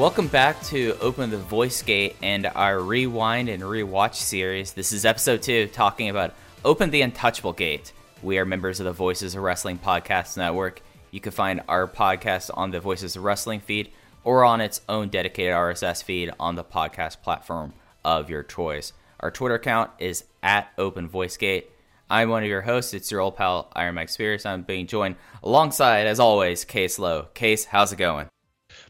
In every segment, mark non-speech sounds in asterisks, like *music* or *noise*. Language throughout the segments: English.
Welcome back to Open the Voice Gate and our Rewind and Rewatch series. This is episode two, talking about Open the Untouchable Gate. We are members of the Voices of Wrestling Podcast Network. You can find our podcast on the Voices of Wrestling feed or on its own dedicated RSS feed on the podcast platform of your choice. Our Twitter account is at Open Voice Gate. I'm one of your hosts. It's your old pal Iron Mike Spears. I'm being joined alongside, as always, Case Lowe. Case, how's it going?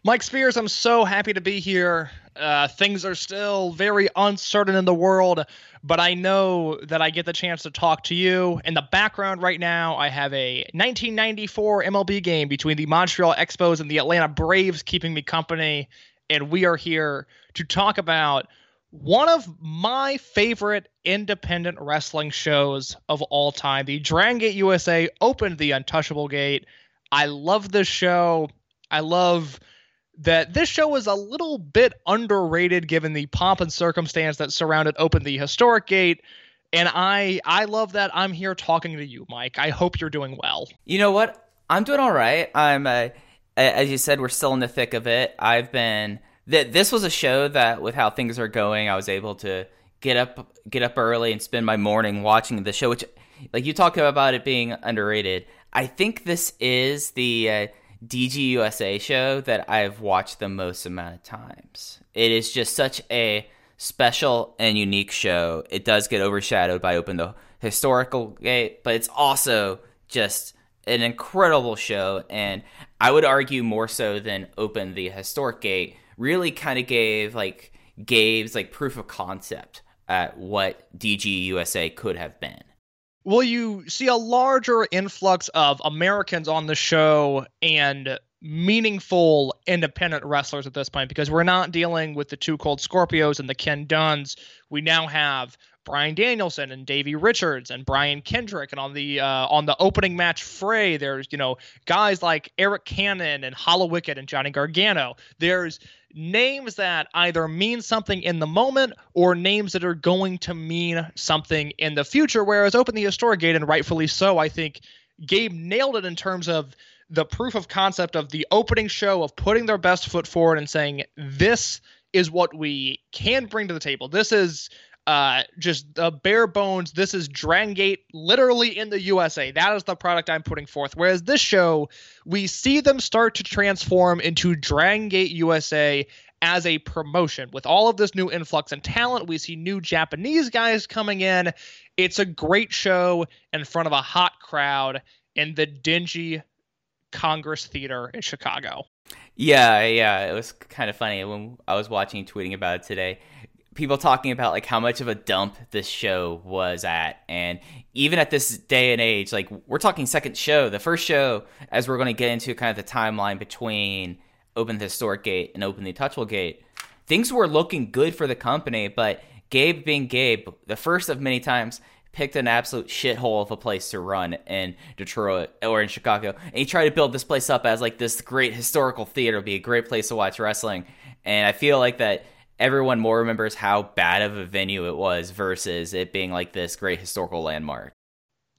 Mike Spears, I'm so happy to be here. Uh, things are still very uncertain in the world, but I know that I get the chance to talk to you. In the background right now, I have a 1994 MLB game between the Montreal Expos and the Atlanta Braves keeping me company, and we are here to talk about one of my favorite independent wrestling shows of all time. The Dragon Gate USA opened the Untouchable Gate. I love this show. I love that this show was a little bit underrated given the pomp and circumstance that surrounded Open the Historic Gate. And I I love that I'm here talking to you, Mike. I hope you're doing well. You know what? I'm doing all right. I'm, uh, as you said, we're still in the thick of it. I've been that this was a show that, with how things are going, I was able to get up, get up early and spend my morning watching the show. Which, like you talk about it being underrated, I think this is the uh, DGUSA show that I've watched the most amount of times. It is just such a special and unique show. It does get overshadowed by Open the Historical Gate, but it's also just an incredible show. And I would argue more so than Open the Historic Gate, really kind of gave like Gabe's like proof of concept at what DGUSA could have been. Will you see a larger influx of Americans on the show and meaningful independent wrestlers at this point? Because we're not dealing with the two cold Scorpios and the Ken Duns. We now have Bryan Danielson and Davey Richards and Brian Kendrick, and on the uh, on the opening match fray, there's you know guys like Arik Cannon and Hallowicked and Johnny Gargano. There's names that either mean something in the moment or names that are going to mean something in the future. Whereas Open the Historic Gate, and rightfully so, I think Gabe nailed it in terms of the proof of concept of the opening show of putting their best foot forward and saying this is what we can bring to the table. This is uh, just the bare bones. This is Dragon Gate, literally in the USA. That is the product I'm putting forth. Whereas this show, we see them start to transform into Dragon Gate USA as a promotion. With all of this new influx and talent, we see new Japanese guys coming in. It's a great show in front of a hot crowd in the dingy Congress Theater in Chicago. Yeah, yeah, it was kind of funny when I was watching tweeting about it today. People talking about like how much of a dump this show was at, and even at this day and age, like we're talking second show. The first show, as we're going to get into kind of the timeline between Open the Historic Gate and Open the Touchable Gate, things were looking good for the company. But Gabe, being Gabe, the first of many times, picked an absolute shithole of a place to run in Detroit or in Chicago. And he tried to build this place up as like this great historical theater, be a great place to watch wrestling. And I feel like that everyone more remembers how bad of a venue it was versus it being like this great historical landmark.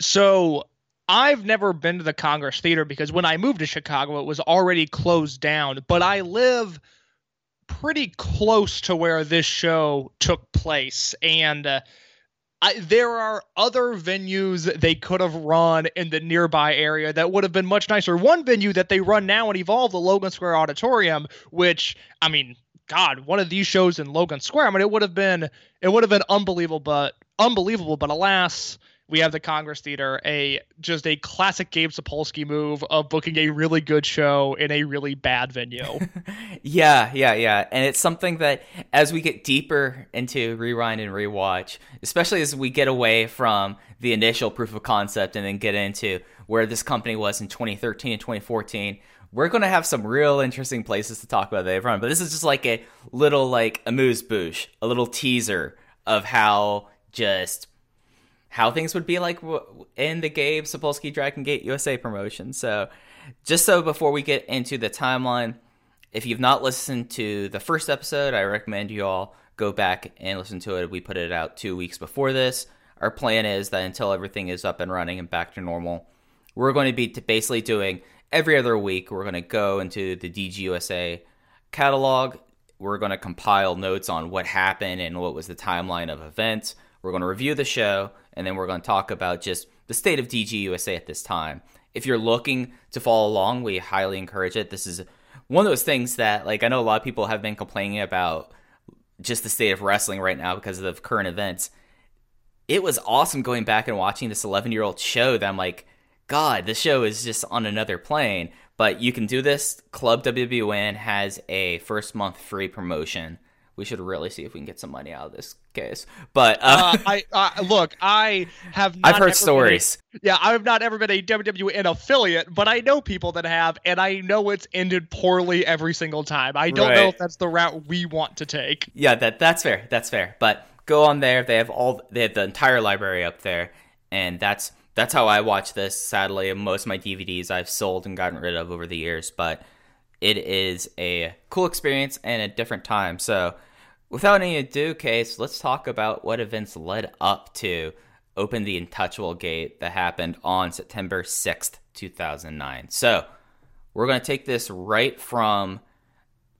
So I've never been to the Congress Theater because when I moved to Chicago, it was already closed down. But I live pretty close to where this show took place. And uh, I, there are other venues they could have run in the nearby area that would have been much nicer. One venue that they run now and evolve, the Logan Square Auditorium, which I mean, God, one of these shows in Logan Square. I mean, it would have been it would have been unbelievable, but unbelievable. But alas, we have the Congress Theater, a just a classic Gabe Sapolsky move of booking a really good show in a really bad venue. *laughs* Yeah, yeah, yeah. And it's something that as we get deeper into rewind and rewatch, especially as we get away from the initial proof of concept and then get into where this company was in 2013 and 2014, we're going to have some real interesting places to talk about they've run. But this is just like a little like amuse bouche, a little teaser of how just how things would be like in the Gabe Sapolsky Dragon Gate USA promotion. So, just so before we get into the timeline, if you've not listened to the first episode, I recommend you all go back and listen to it. We put it out two weeks before this. Our plan is that until everything is up and running and back to normal, we're going to be basically doing every other week. We're going to go into the DGUSA catalog. We're going to compile notes on what happened and what was the timeline of events. We're going to review the show, and then we're going to talk about just the state of DGUSA at this time. If you're looking to follow along, we highly encourage it. This is one of those things that, like, I know a lot of people have been complaining about just the state of wrestling right now because of current events. It was awesome going back and watching this 11 year old show that I'm like, God, this show is just on another plane. But you can do this. Club WWN has a first month free promotion. We should really see if we can get some money out of this case. But uh, uh, I uh, look, I have. Not I've heard been a- stories. yeah, I have not ever been a WWN affiliate, but I know people that have, and I know it's ended poorly every single time. I don't know if that's the route we want to take. Yeah, that that's fair. That's fair. But go on there. They have all they have the entire library up there, and that's that's how I watch this. Sadly, most of my DVDs I've sold and gotten rid of over the years, but it is a cool experience and a different time. So, without any ado, case, let's talk about what events led up to Open the Untouchable Gate that happened on September sixth, two thousand nine. So, we're gonna take this right from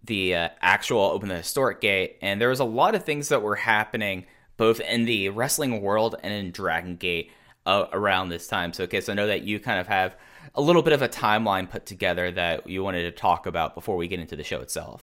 the uh, actual open the historic gate and there was a lot of things that were happening both in the wrestling world and in dragon gate uh, around this time so okay so i know that you kind of have a little bit of a timeline put together that you wanted to talk about before we get into the show itself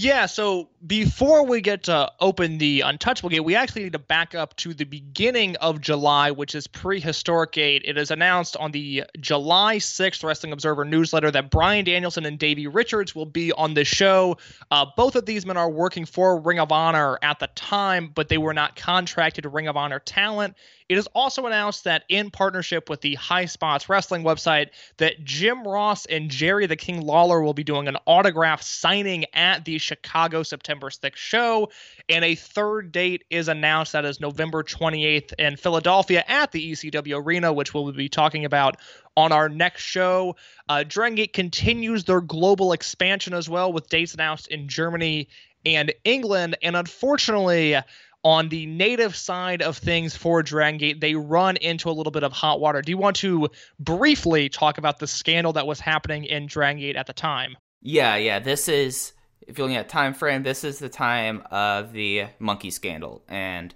Yeah, so before we get to open the Untouchable Gate, we actually need to back up to the beginning of July, which is prehistoric gate. It is announced on the July 6th Wrestling Observer newsletter that Bryan Danielson and Davey Richards will be on the show. Uh, both of these men are working for Ring of Honor at the time, but they were not contracted Ring of Honor talent. It is also announced that in partnership with the High Spots Wrestling website, that Jim Ross and Jerry the King Lawler will be doing an autograph signing at the Chicago September 6th show. And a third date is announced that is November 28th in Philadelphia at the ECW Arena, which we'll be talking about on our next show. Uh, Dragon Gate continues their global expansion as well, with dates announced in Germany and England. And unfortunately, on the native side of things for Dragon Gate, they run into a little bit of hot water. Do you want to briefly talk about the scandal that was happening in Dragon Gate at the time? yeah yeah this is if you're looking at time frame this is the time of the monkey scandal and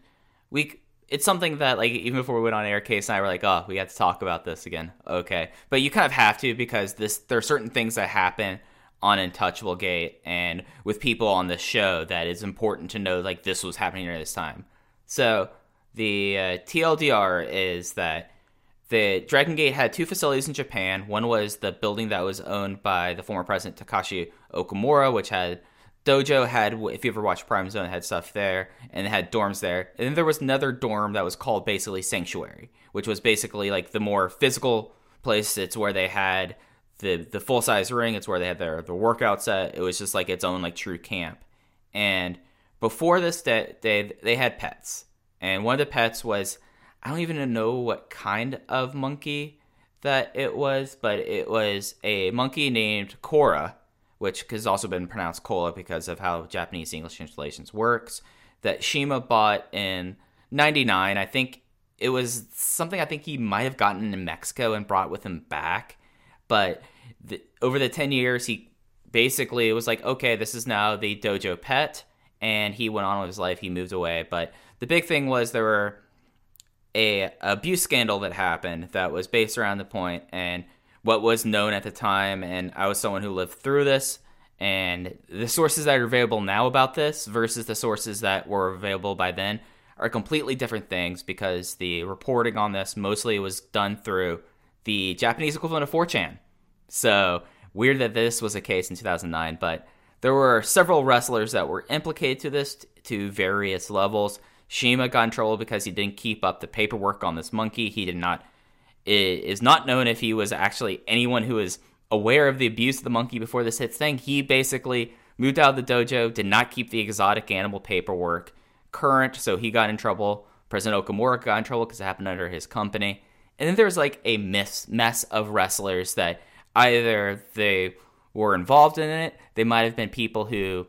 we it's something that like even before we went on air case and i were like oh we have to talk about this again okay but you kind of have to because this there are certain things that happen on untouchable gate and with people on the show that is important to know like this was happening at this time so the uh, tldr is that the Dragon Gate had two facilities in Japan. One was the building that was owned by the former president Takashi Okamura, which had dojo had if you ever watched Prime Zone had stuff there and it had dorms there. And then there was another dorm that was called basically Sanctuary, which was basically like the more physical place. It's where they had the the full size ring. It's where they had their the workout set. It was just like its own like true camp. And before this, day, they they had pets, and one of the pets was I don't even know what kind of monkey that it was, but it was a monkey named Cora, which has also been pronounced Cola because of how Japanese English translations works. That CIMA bought in '99. I think it was something I think he might have gotten in Mexico and brought with him back. But the, over the 10 years, he basically was like, okay, this is now the dojo pet, and he went on with his life. He moved away. But the big thing was there were a abuse scandal that happened that was based around the point and what was known at the time. And I was someone who lived through this. And the sources that are available now about this versus the sources that were available by then are completely different things because the reporting on this mostly was done through the Japanese equivalent of 4chan. So weird that this was a case in 2009, but there were several wrestlers that were implicated to this to various levels. CIMA got in trouble because he didn't keep up the paperwork on this monkey. He did not. It is not known if he was actually anyone who was aware of the abuse of the monkey before this hit thing. He basically moved out of the dojo, did not keep the exotic animal paperwork current, so he got in trouble. President Okamura got in trouble because it happened under his company. And then there was like a mess mess of wrestlers that either they were involved in it, they might have been people who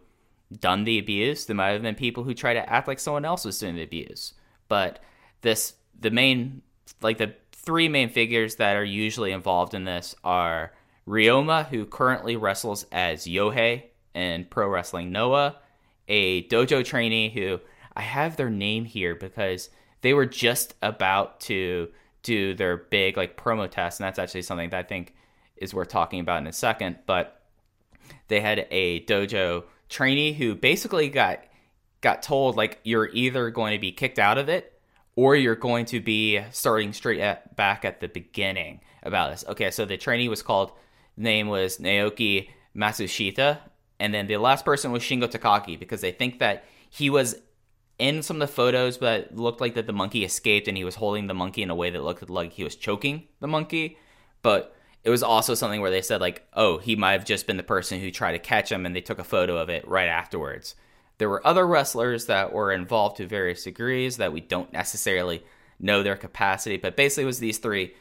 done the abuse, there might have been people who try to act like someone else was doing the abuse. But this the main like the three main figures that are usually involved in this are Ryoma, who currently wrestles as Yohei in Pro Wrestling Noah, a dojo trainee who I have their name here because they were just about to do their big like promo test, and that's actually something that I think is worth talking about in a second. But they had a dojo trainee who basically got got told like you're either going to be kicked out of it or you're going to be starting straight at, back at the beginning about this. Okay, so the trainee was called name was Naoki Matsushita, and then the last person was Shingo Takagi because they think that he was in some of the photos, but looked like that the monkey escaped and he was holding the monkey in a way that looked like he was choking the monkey. But it was also something where they said like, oh, he might have just been the person who tried to catch him, and they took a photo of it right afterwards. There were other wrestlers that were involved to various degrees that we don't necessarily know their capacity, but basically it was these three,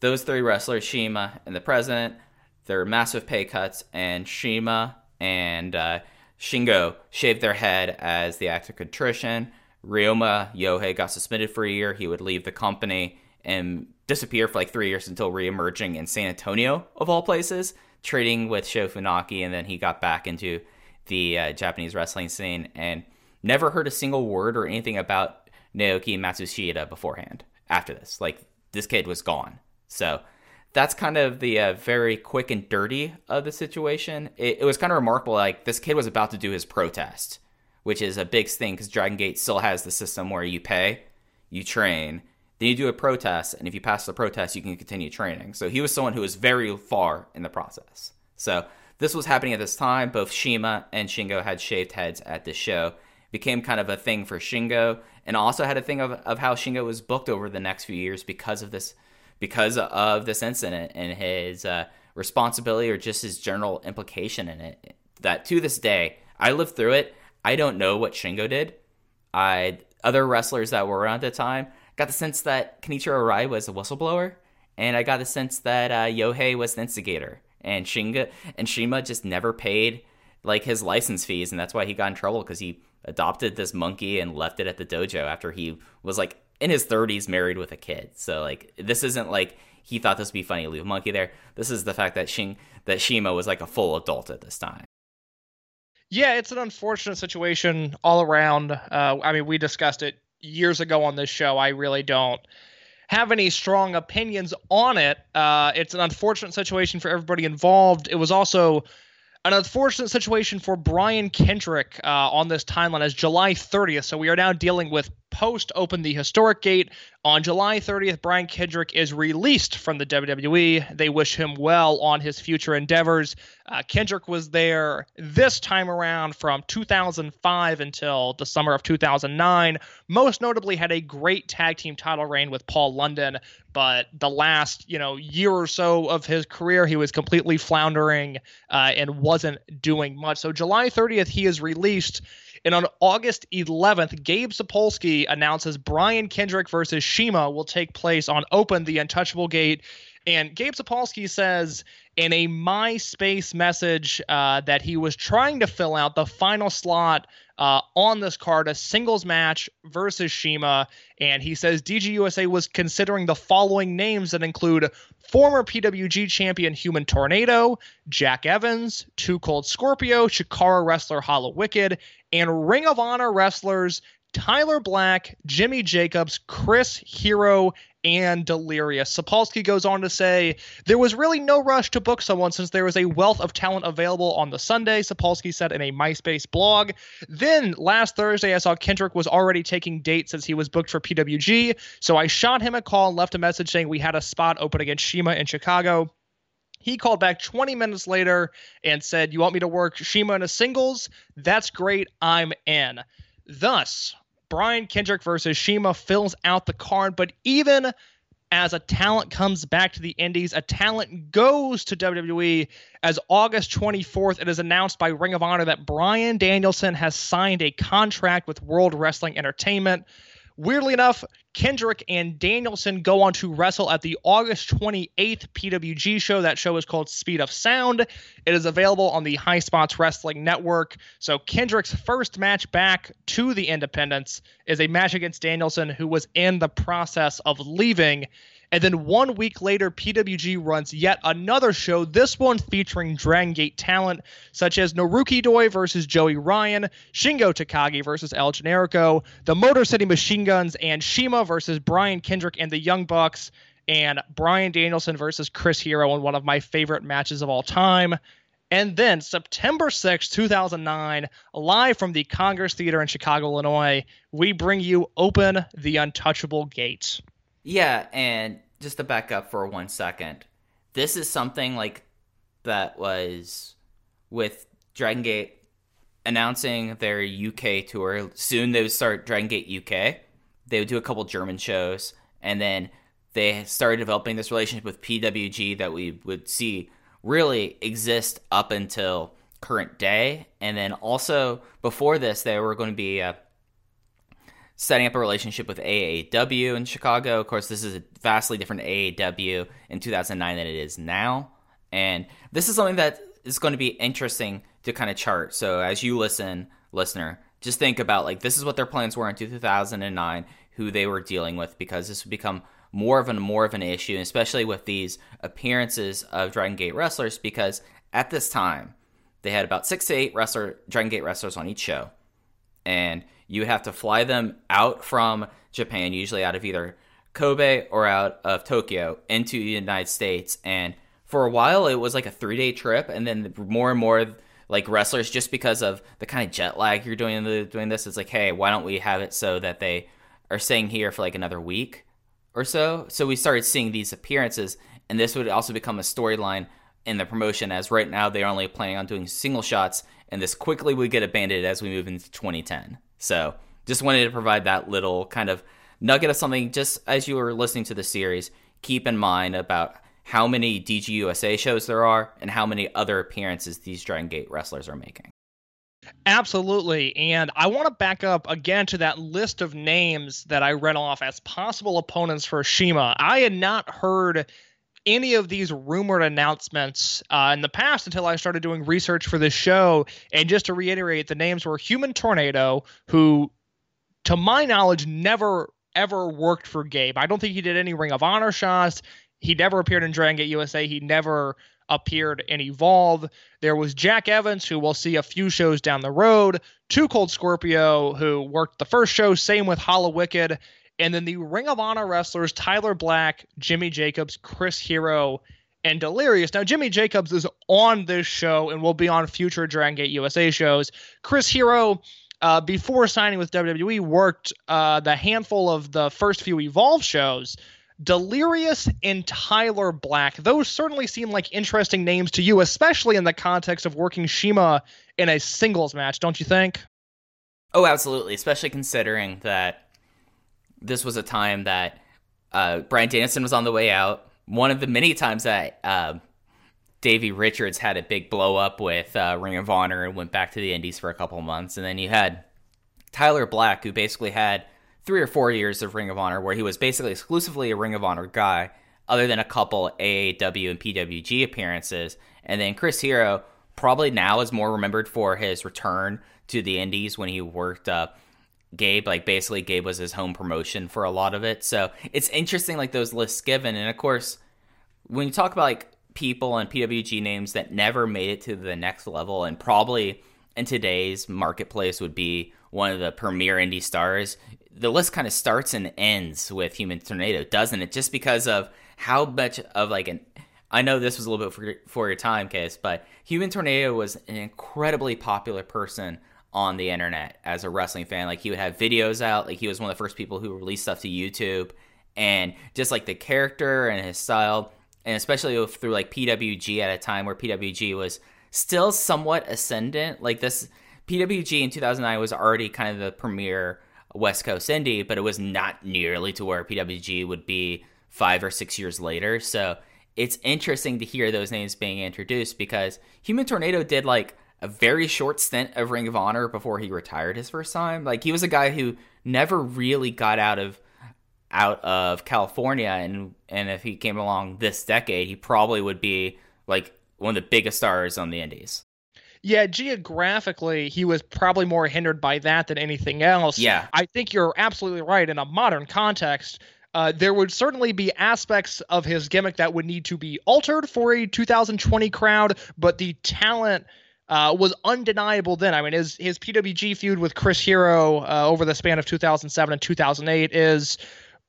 those three wrestlers, CIMA and the president. Their massive pay cuts, and CIMA and uh, Shingo shaved their head as the act of contrition. Ryoma Yohei got suspended for a year. He would leave the company and disappear for like three years until reemerging in San Antonio, of all places, trading with Sho Funaki. And then he got back into the uh, Japanese wrestling scene and never heard a single word or anything about Naoki Matsushita beforehand after this. Like, this kid was gone. So that's kind of the uh, very quick and dirty of the situation. It, it, was kind of remarkable. Like this kid was about to do his protest, which is a big thing because Dragon Gate still has the system where you pay, you train, then you do a protest, and if you pass the protest, you can continue training. So he was someone who was very far in the process. So this was happening at this time. Both CIMA and Shingo had shaved heads at the show. It became kind of a thing for Shingo, and also had a thing of, of how Shingo was booked over the next few years because of this because of this incident and his uh, responsibility or just his general implication in it. That to this day, I lived through it. I don't know what Shingo did. I other wrestlers that were around at the time got the sense that Kenichiro Arai was a whistleblower, and I got the sense that uh, Yohei was the instigator, and Shinga and CIMA just never paid like his license fees, and that's why he got in trouble because he adopted this monkey and left it at the dojo after he was like in his 30s married with a kid. So like this isn't like he thought this would be funny to leave a monkey there. This is the fact that Shin that CIMA was like a full adult at this time. Yeah, it's an unfortunate situation all around. Uh, I mean, we discussed it years ago on this show. I really don't have any strong opinions on it. Uh, it's an unfortunate situation for everybody involved. It was also an unfortunate situation for Brian Kendrick uh, on this timeline as July 30th. So we are now dealing with post opened the Historic Gate. On July 30th, Brian Kendrick is released from the WWE. They wish him well on his future endeavors. Uh, Kendrick was there this time around from 2005 until the summer of 2009. Most notably, had a great tag team title reign with Paul London. But the last, you know, year or so of his career, he was completely floundering uh, and wasn't doing much. So July 30th, he is released. And on August 11th, Gabe Sapolsky announces Brian Kendrick versus CIMA will take place on Open the Untouchable Gate. And Gabe Sapolsky says in a MySpace message uh, that he was trying to fill out the final slot uh, on this card, a singles match versus CIMA. And he says DGUSA was considering the following names that include former PWG champion Human Tornado, Jack Evans, Two Cold Scorpio, Chikara wrestler Hallowicked, and Ring of Honor wrestlers Tyler Black, Jimmy Jacobs, Chris Hero, and Delirious. Sapolsky goes on to say there was really no rush to book someone since there was a wealth of talent available on the Sunday, Sapolsky said in a MySpace blog. Then last Thursday, I saw Kendrick was already taking dates since he was booked for PWG, so I shot him a call and left a message saying we had a spot open against CIMA in Chicago. He called back 20 minutes later and said, You want me to work CIMA in a singles? That's great. I'm in. Thus, Brian Kendrick versus CIMA fills out the card, but even as a talent comes back to the Indies, a talent goes to WWE. As August 24th, it is announced by Ring of Honor that Bryan Danielson has signed a contract with World Wrestling Entertainment. Weirdly enough, Kendrick and Danielson go on to wrestle at the August 28th PWG show. That show is called Speed of Sound. It is available on the High Spots Wrestling Network. So Kendrick's first match back to the Independents is a match against Danielson, who was in the process of leaving. And then one week later, PWG runs yet another show, this one featuring Dragon Gate talent such as Naruki Doi versus Joey Ryan, Shingo Takagi versus El Generico, the Motor City Machine Guns, and CIMA versus Brian Kendrick and the Young Bucks, and Bryan Danielson versus Chris Hero in one of my favorite matches of all time. And then September 6, 2009, live from the Congress Theater in Chicago, Illinois, we bring you Open the Untouchable Gates. Yeah, and just to back up for one second, this is something like that was with Dragon Gate announcing their UK tour. Soon they would start Dragon Gate UK. They would do a couple German shows, and then they started developing this relationship with PWG that we would see really exist up until current day. And then also before this, they were going to be uh, setting up a relationship with AAW in Chicago. Of course, this is a vastly different AAW in 2009 than it is now. And this is something that is going to be interesting to kind of chart. So as you listen, listener, just think about like this is what their plans were in 2009, who they were dealing with, because this would become more of an more of an issue, especially with these appearances of Dragon Gate wrestlers, because at this time they had about six to eight wrestler Dragon Gate wrestlers on each show, and you have to fly them out from Japan, usually out of either Kobe or out of Tokyo, into the United States. And for a while, it was like a three day trip, and then more and more like wrestlers, just because of the kind of jet lag you're doing the, doing this, it's like, hey, why don't we have it so that they are staying here for like another week or so? So we started seeing these appearances, and this would also become a storyline in the promotion. As right now, they're only planning on doing single shots, and this quickly would get abandoned as we move into 2010. So just wanted to provide that little kind of nugget of something just as you were listening to the series, keep in mind about how many DGUSA shows there are and how many other appearances these Dragon Gate wrestlers are making. Absolutely. And I want to back up again to that list of names that I read off as possible opponents for CIMA. I had not heard any of these rumored announcements uh, in the past until I started doing research for this show. And just to reiterate, the names were Human Tornado, who, to my knowledge, never ever worked for Gabe. I don't think he did any Ring of Honor shots. He never appeared in Dragon Gate USA. He never appeared in Evolve. There was Jack Evans, who we'll see a few shows down the road. Two Cold Scorpio, who worked the first show. Same with Hallowicked. And then the Ring of Honor wrestlers Tyler Black, Jimmy Jacobs, Chris Hero, and Delirious. Now, Jimmy Jacobs is on this show and will be on future Dragon Gate USA shows. Chris Hero, uh, before signing with WWE, worked uh, the handful of the first few Evolve shows. Delirious and Tyler Black. Those certainly seem like interesting names to you, especially in the context of working CIMA in a singles match, don't you think? Oh, absolutely. Especially considering that this was a time that uh, Bryan Danielson was on the way out. One of the many times that uh, Davey Richards had a big blow up with uh, Ring of Honor and went back to the Indies for a couple months. And then you had Tyler Black, who basically had three or four years of Ring of Honor where he was basically exclusively a Ring of Honor guy, other than a couple AAW and PWG appearances. And then Chris Hero probably now is more remembered for his return to the Indies when he worked uh, Gabe. Like basically, Gabe was his home promotion for a lot of it. So it's interesting, like those lists given. And of course, when you talk about like people and PWG names that never made it to the next level and probably in today's marketplace would be one of the premier indie stars. The list kind of starts and ends with Human Tornado, doesn't it? Just because of how much of like an I know this was a little bit for, for your time, case, but Human Tornado was an incredibly popular person on the internet as a wrestling fan. Like he would have videos out. Like he was one of the first people who released stuff to YouTube, and just like the character and his style, and especially through like PWG at a time where PWG was still somewhat ascendant. Like this PWG in 2009 was already kind of the premier West Coast indie, but it was not nearly to where PWG would be five or six years later. So it's interesting to hear those names being introduced because Human Tornado did like a very short stint of Ring of Honor before he retired his first time. Like he was a guy who never really got out of out of California and and if he came along this decade, he probably would be like one of the biggest stars on the indies. Yeah, geographically, he was probably more hindered by that than anything else. Yeah. I think you're absolutely right. In a modern context, uh, there would certainly be aspects of his gimmick that would need to be altered for a 2020 crowd, but the talent uh, was undeniable then. I mean, his his PWG feud with Chris Hero uh, over the span of 2007 and 2008 is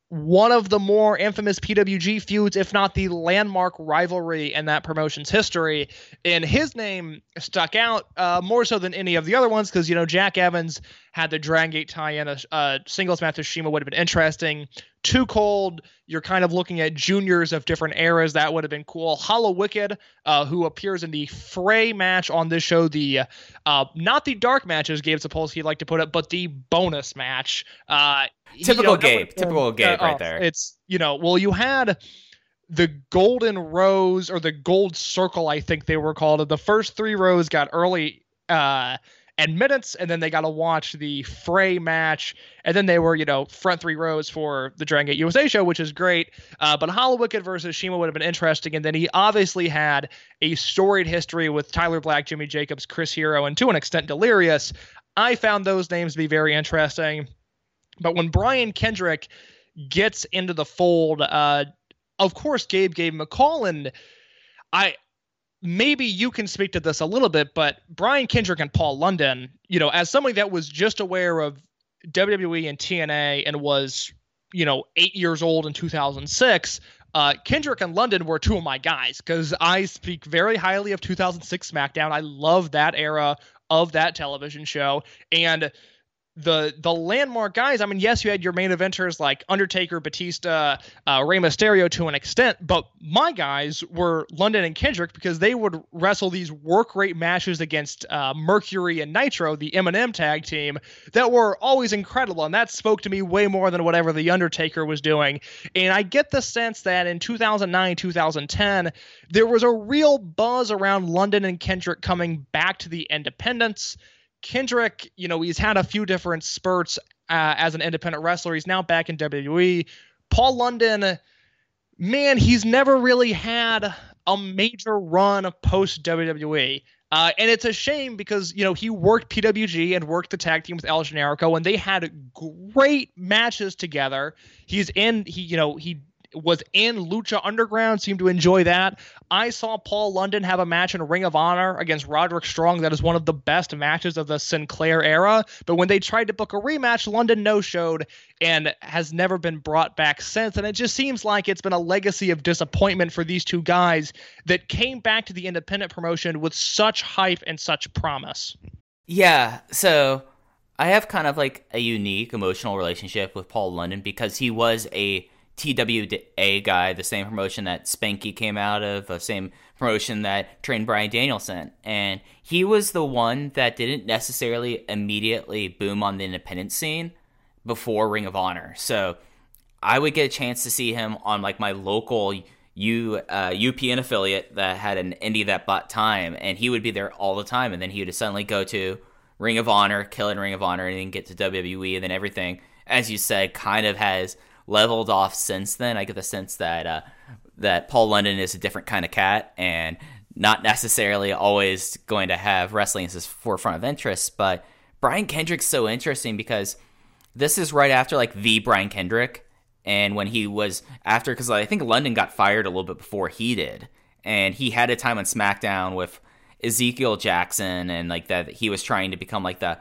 one of the more infamous PWG feuds, if not the landmark rivalry in that promotion's history. And his name stuck out uh, more so than any of the other ones because, you know, Jack Evans had the Dragon Gate tie in. A, a singles match with CIMA would have been interesting. Too Cold, you're kind of looking at juniors of different eras. That would have been cool. Hallowicked, uh, who appears in the Fray match on this show, the uh, not the dark match as Gabe Sapolsky like to put it, but the bonus match. Uh, Typical you know, Gabe. Typical Gabe right oh, there. It's you know, well, you had the golden rose or the gold circle, I think they were called. The first three rows got early uh admittance, and then they got to watch the fray match, and then they were, you know, front three rows for the Dragon Gate USA show, which is great. Uh, but Hallowicked versus CIMA would have been interesting, and then he obviously had a storied history with Tyler Black, Jimmy Jacobs, Chris Hero, and to an extent Delirious. I found those names to be very interesting. But when Brian Kendrick gets into the fold, uh, of course, Gabe gave and I maybe you can speak to this a little bit, but Brian Kendrick and Paul London, you know, as somebody that was just aware of WWE and TNA and was, you know, eight years old in 2006. Uh, Kendrick and London were two of my guys because I speak very highly of 2006 SmackDown. I love that era of that television show. And the the landmark guys. I mean, yes, you had your main eventers like Undertaker, Batista, uh, Rey Mysterio to an extent, but my guys were London and Kendrick because they would wrestle these work rate matches against uh, Mercury and Nitro, the M&M tag team, that were always incredible, and that spoke to me way more than whatever the Undertaker was doing. And I get the sense that in 2009, 2010, there was a real buzz around London and Kendrick coming back to the independents. Kendrick, you know, he's had a few different spurts uh, as an independent wrestler. He's now back in WWE. Paul London, man, he's never really had a major run post WWE. Uh, and it's a shame because you know he worked PWG and worked the tag team with El Generico, and they had great matches together. He's in he you know he was in Lucha Underground, seemed to enjoy that. I saw Paul London have a match in Ring of Honor against Roderick Strong that is one of the best matches of the Sinclair era. But when they tried to book a rematch, London no showed and has never been brought back since. And it just seems like it's been a legacy of disappointment for these two guys that came back to the independent promotion with such hype and such promise. Yeah, so I have kind of like a unique emotional relationship with Paul London because he was a TWA guy, the same promotion that Spanky came out of, the same promotion that trained Bryan Danielson. And he was the one that didn't necessarily immediately boom on the independent scene before Ring of Honor. So I would get a chance to see him on like my local U uh, UPN affiliate that had an indie that bought time, and he would be there all the time. And then he would suddenly go to Ring of Honor, kill in Ring of Honor, and then get to WWE, and then everything, as you said, kind of has leveled off since then. I get the sense that uh, that Paul London is a different kind of cat and not necessarily always going to have wrestling as his forefront of interest. But Brian Kendrick's so interesting because this is right after like the Brian Kendrick, and when he was after because I think London got fired a little bit before he did, and he had a time on SmackDown with Ezekiel Jackson and like that he was trying to become like the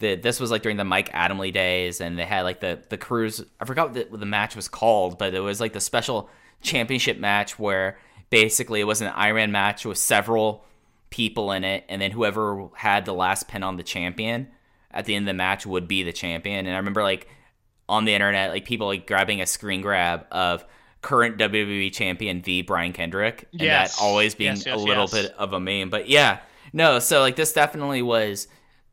the this was like during the Mike Adamle days, and they had like the the cruise. I forgot what the, what the match was called, but it was like the special championship match where basically it was an Iron match with several people in it, and then whoever had the last pin on the champion at the end of the match would be the champion. And I remember like on the internet, like people like grabbing a screen grab of current WWE champion v Brian Kendrick, and Yes. that always being Yes, yes, a little bit of a meme. But yeah, no, so like this definitely was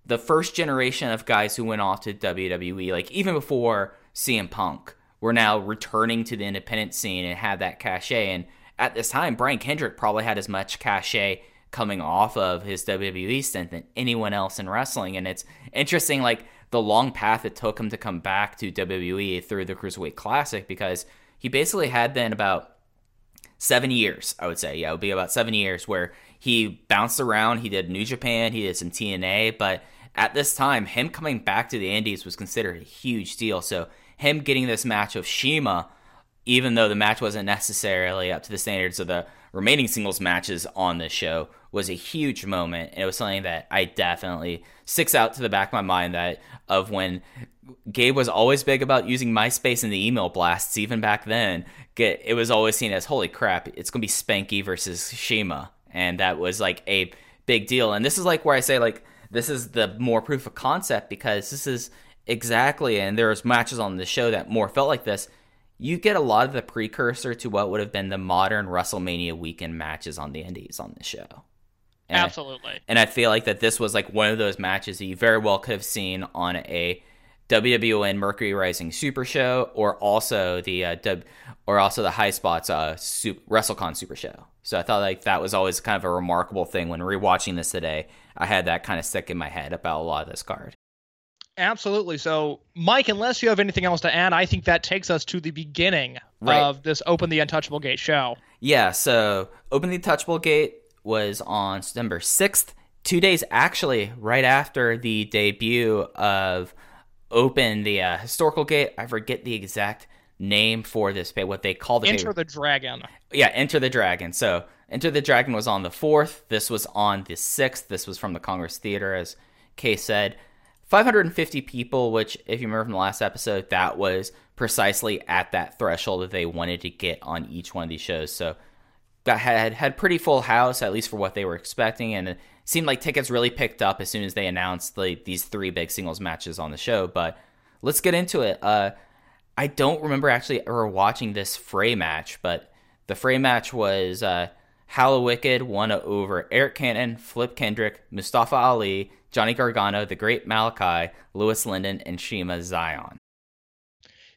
the first generation of guys who went off to WWE, like even before CM Punk, were now returning to the independent scene and had that cachet. And at this time, Brian Kendrick probably had as much cachet coming off of his WWE stint than anyone else in wrestling. And it's interesting, like the long path it took him to come back to WWE through the Cruiserweight Classic because he basically had then about seven years, I would say. Yeah, it would be about seven years where he bounced around. He did New Japan, he did some TNA, but at this time, him coming back to the Indies was considered a huge deal. So him getting this match of CIMA, even though the match wasn't necessarily up to the standards of the remaining singles matches on this show, was a huge moment. And it was something that I definitely sticks out to the back of my mind that of when Gabe was always big about using MySpace and the email blasts, even back then. It was always seen as holy crap, it's gonna be Spanky versus CIMA, and that was like a big deal. And this is like where I say like this is the more proof of concept because this is exactly, and there's matches on the show that more felt like this. You get a lot of the precursor to what would have been the modern WrestleMania weekend matches on the Indies on the show. And I- Absolutely. and I feel like that this was like one of those matches that you very well could have seen on a WWN Mercury Rising Super Show, or also the uh, w, or also the High Spots uh, Sup- WrestleCon Super Show. So I thought like that was always kind of a remarkable thing when rewatching this today. I had that kind of stick in my head about a lot of this card. Absolutely. So, Mike, unless you have anything else to add, I think that takes us to the beginning Right. of this Open the Untouchable Gate show. Yeah, so Open the Untouchable Gate was on September 6th, two days actually right after the debut of Open the uh, Historical Gate. I forget the exact name for this, pay what they call the Enter pay- the Dragon. yeah, Enter the Dragon. So Enter the Dragon was on the 4th. This was on the 6th. This was from the Congress Theater, as Kay said. 550 people, which, if you remember from the last episode, that was precisely at that threshold that they wanted to get on each one of these shows. So got had had pretty full house, at least for what they were expecting, and it seemed like tickets really picked up as soon as they announced like these three big singles matches on the show. But let's get into it. Uh, I don't remember actually ever watching this Fray match, but the Fray match was uh, Wicked won over Arik Cannon, Flip Kendrick, Mustafa Ali, Johnny Gargano, The Great Malachi, Louis Lyndon, and Shiima Xion.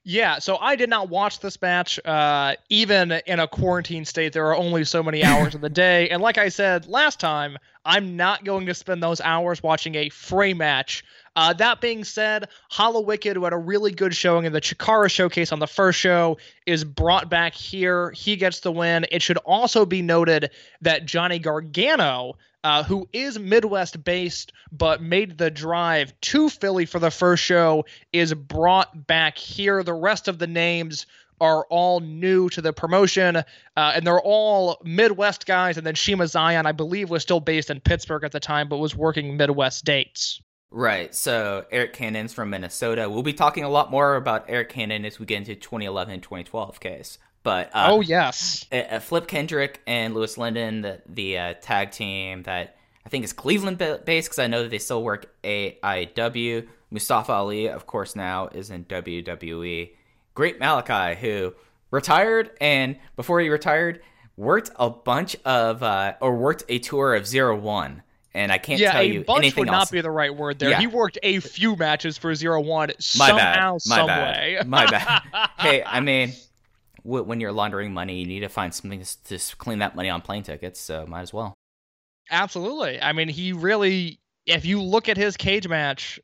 Yeah, so I did not watch this match. Uh, even in a quarantine state, there are only so many hours in the day. And like I said last time, I'm not going to spend those hours watching a fray match. Uh, that being said, Hallowicked, who had a really good showing in the Chikara showcase on the first show, is brought back here. He gets the win. It should also be noted that Johnny Gargano, uh, who is Midwest based but made the drive to Philly for the first show, is brought back here. The rest of the names are all new to the promotion, uh, and they're all Midwest guys. And then Shiima Xion, I believe, was still based in Pittsburgh at the time, but was working Midwest dates. Right. So Arik Cannon's from Minnesota. We'll be talking a lot more about Arik Cannon as we get into 2011 and 2012 case. But uh, oh yes, uh, uh, Flip Kendrick and Louis Lyndon, the, the uh, tag team that I think is Cleveland based because I know that they still work AIW. Mustafa Ali, of course, now is in WWE. Great Malachi, who retired and before he retired, worked a bunch of uh, or worked a tour of Zero One. And I can't yeah, tell a you bunch anything would else. not be the right word there. Yeah. He worked a few matches for Zero One My somehow, bad. My some bad. way. My bad. *laughs* hey, I mean, w- when you're laundering money, you need to find something to, to clean that money on plane tickets. So might as well. Absolutely. I mean, he really, if you look at his cage match,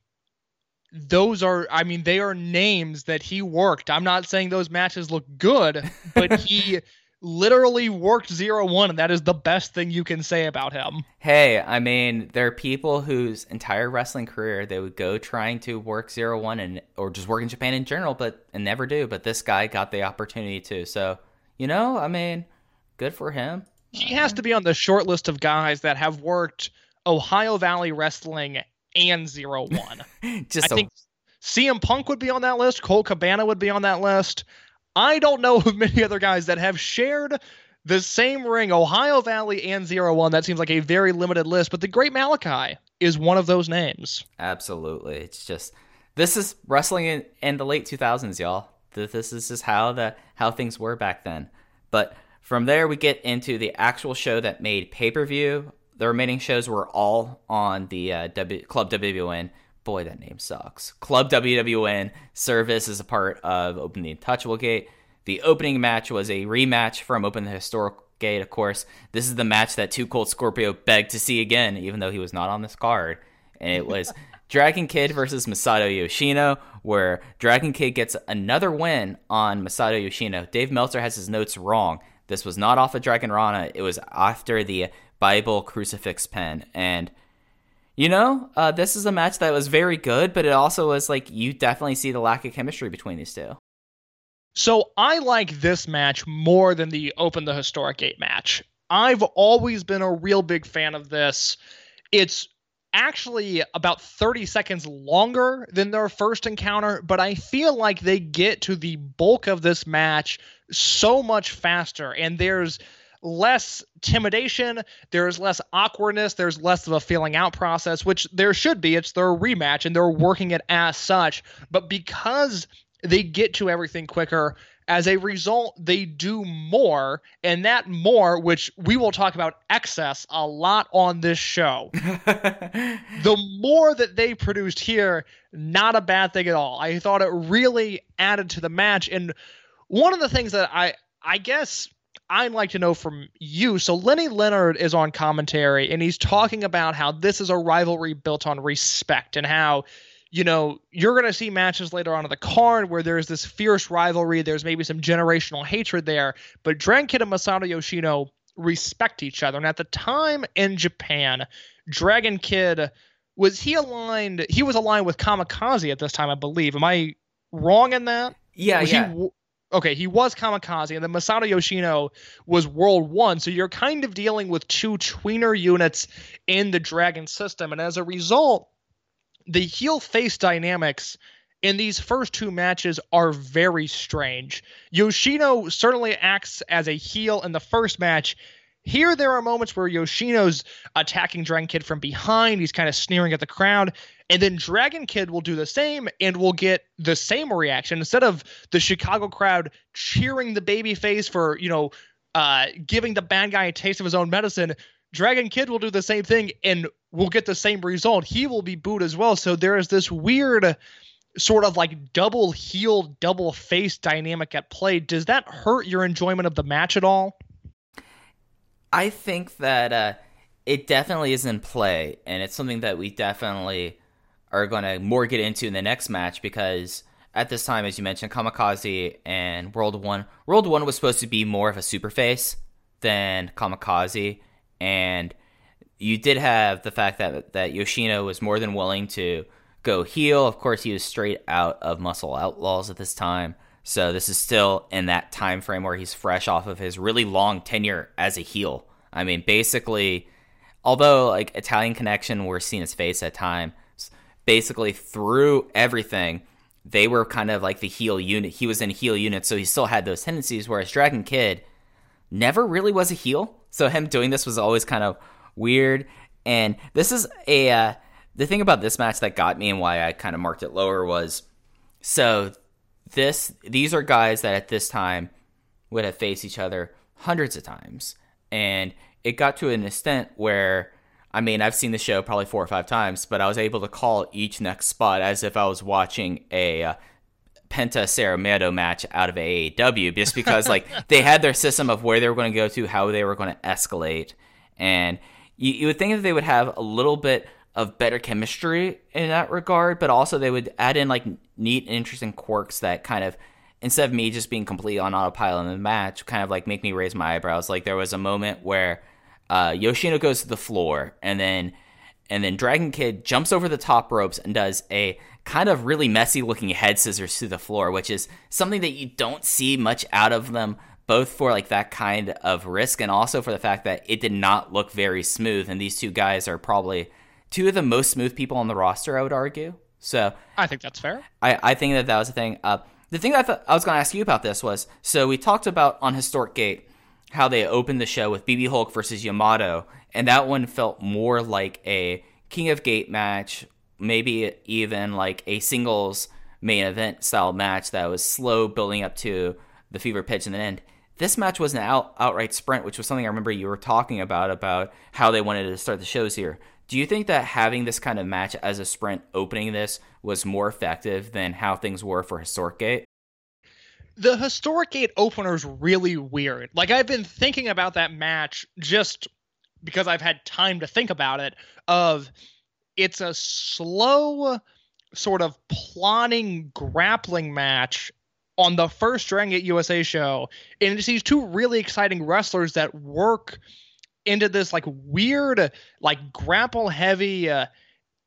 those are, I mean, they are names that he worked. I'm not saying those matches look good, but *laughs* he literally worked zero one, and that is the best thing you can say about him. Hey, I mean, there are people whose entire wrestling career they would go trying to work zero one and or just work in Japan in general, but and never do. But this guy got the opportunity to. So you know, I mean, good for him. He has to be on the short list of guys that have worked Ohio Valley Wrestling and Zero One. *laughs* Just I a- think CM Punk would be on that list. Colt Cabana would be on that list. I don't know *laughs* of many other guys that have shared the same ring, Ohio Valley and Zero One. That seems like a very limited list, but the Great Malachi is one of those names. Absolutely. It's just this is wrestling in, in the late 2000s, y'all. This is just how the how things were back then. But from there we get into the actual show that made pay-per-view. The remaining shows were all on the uh, w, Club WWN. Boy, that name sucks. Club WWN service is a part of Open the Untouchable Gate. The opening match was a rematch from Open the Historic Gate, of course. This is the match that Two Cold Scorpio begged to see again, even though he was not on this card. And it was *laughs* Dragon Kid versus Masato Yoshino, where Dragon Kid gets another win on Masato Yoshino. Dave Meltzer has his notes wrong. This was not off of Dragon Rana. It was after the Bible crucifix pen. And you know, uh, this is a match that was very good, but it also was like you definitely see the lack of chemistry between these two. So I like this match more than the Open the Historic Gate match. I've always been a real big fan of this. It's actually about 30 seconds longer than their first encounter, but I feel like they get to the bulk of this match so much faster, and there's less intimidation, there's less awkwardness, there's less of a feeling out process, which there should be. It's their rematch, and they're working it as such. But because they get to everything quicker. As a result, they do more, and that more, which we will talk about excess a lot on this show. *laughs* the more that they produced here, not a bad thing at all. I thought it really added to the match. And one of the things that I I guess I'd like to know from you. So Lenny Leonard is on commentary and he's talking about how this is a rivalry built on respect and how you know, you're going to see matches later on in the card where there's this fierce rivalry. There's maybe some generational hatred there, but Dragon Kid and Masato Yoshino respect each other. And at the time in Japan, Dragon Kid was he aligned? He was aligned with Kamikaze at this time, I believe. Am I wrong in that? Yeah, Was yeah. He, okay, he was Kamikaze, and then Masato Yoshino was World One. So you're kind of dealing with two tweener units in the Dragon system, and as a result, the heel face dynamics in these first two matches are very strange. Yoshino certainly acts as a heel in the first match. Here, there are moments where Yoshino's attacking Dragon Kid from behind. He's kind of sneering at the crowd. And then Dragon Kid will do the same and will get the same reaction. Instead of the Chicago crowd cheering the baby face for, you know, uh, giving the bad guy a taste of his own medicine, Dragon Kid will do the same thing and will get the same result. He will be booed as well. So there is this weird sort of like double heel, double face dynamic at play. Does that hurt your enjoyment of the match at all? I think that uh, it definitely is in play, and it's something that we definitely are going to more get into in the next match because at this time, as you mentioned, Kamikaze and World One. World One was supposed to be more of a super face than Kamikaze, and you did have the fact that that Yoshino was more than willing to go heel. Of course, he was straight out of Muscle Outlaws at this time. So this is still in that time frame where he's fresh off of his really long tenure as a heel. I mean, basically, although like Italian Connection were seen as face at times, basically through everything, they were kind of like the heel unit. He was in heel unit, so he still had those tendencies. Whereas Dragon Kid never really was a heel, so him doing this was always kind of weird. And this is a uh, the thing about this match that got me and why I kind of marked it lower was so this these are guys that at this time would have faced each other hundreds of times and it got to an extent where i mean i've seen the show probably four or five times but i was able to call each next spot as if i was watching a uh, penta Cerramento match out of AAW just because like *laughs* they had their system of where they were going to go to how they were going to escalate and you, you would think that they would have a little bit of better chemistry in that regard, but also they would add in like neat and interesting quirks that kind of instead of me just being completely on autopilot in the match, kind of like make me raise my eyebrows. Like there was a moment where uh, Yoshino goes to the floor and then and then Dragon Kid jumps over the top ropes and does a kind of really messy looking head scissors to the floor, which is something that you don't see much out of them both for like that kind of risk and also for the fact that it did not look very smooth and these two guys are probably two of the most smooth people on the roster. I would argue. So I think that's fair. I, I think that that was the thing. Uh, the thing that I, thought I was going to ask you about this was so we talked about on Historic Gate how they opened the show with BB Hulk versus Yamato, and that one felt more like a King of Gate match, maybe even like a singles main event style match that was slow building up to the fever pitch and the end. This match was an out, outright sprint, which was something I remember you were talking about about how they wanted to start the shows here. Do you think that having this kind of match as a sprint opening this was more effective than how things were for Historic Gate? The Historic Gate opener is really weird. Like, I've been thinking about that match just because I've had time to think about it. Of it's a slow, sort of plotting, grappling match on the first Dragon Gate USA show, and it's these two really exciting wrestlers that work into this like weird, like grapple heavy, uh,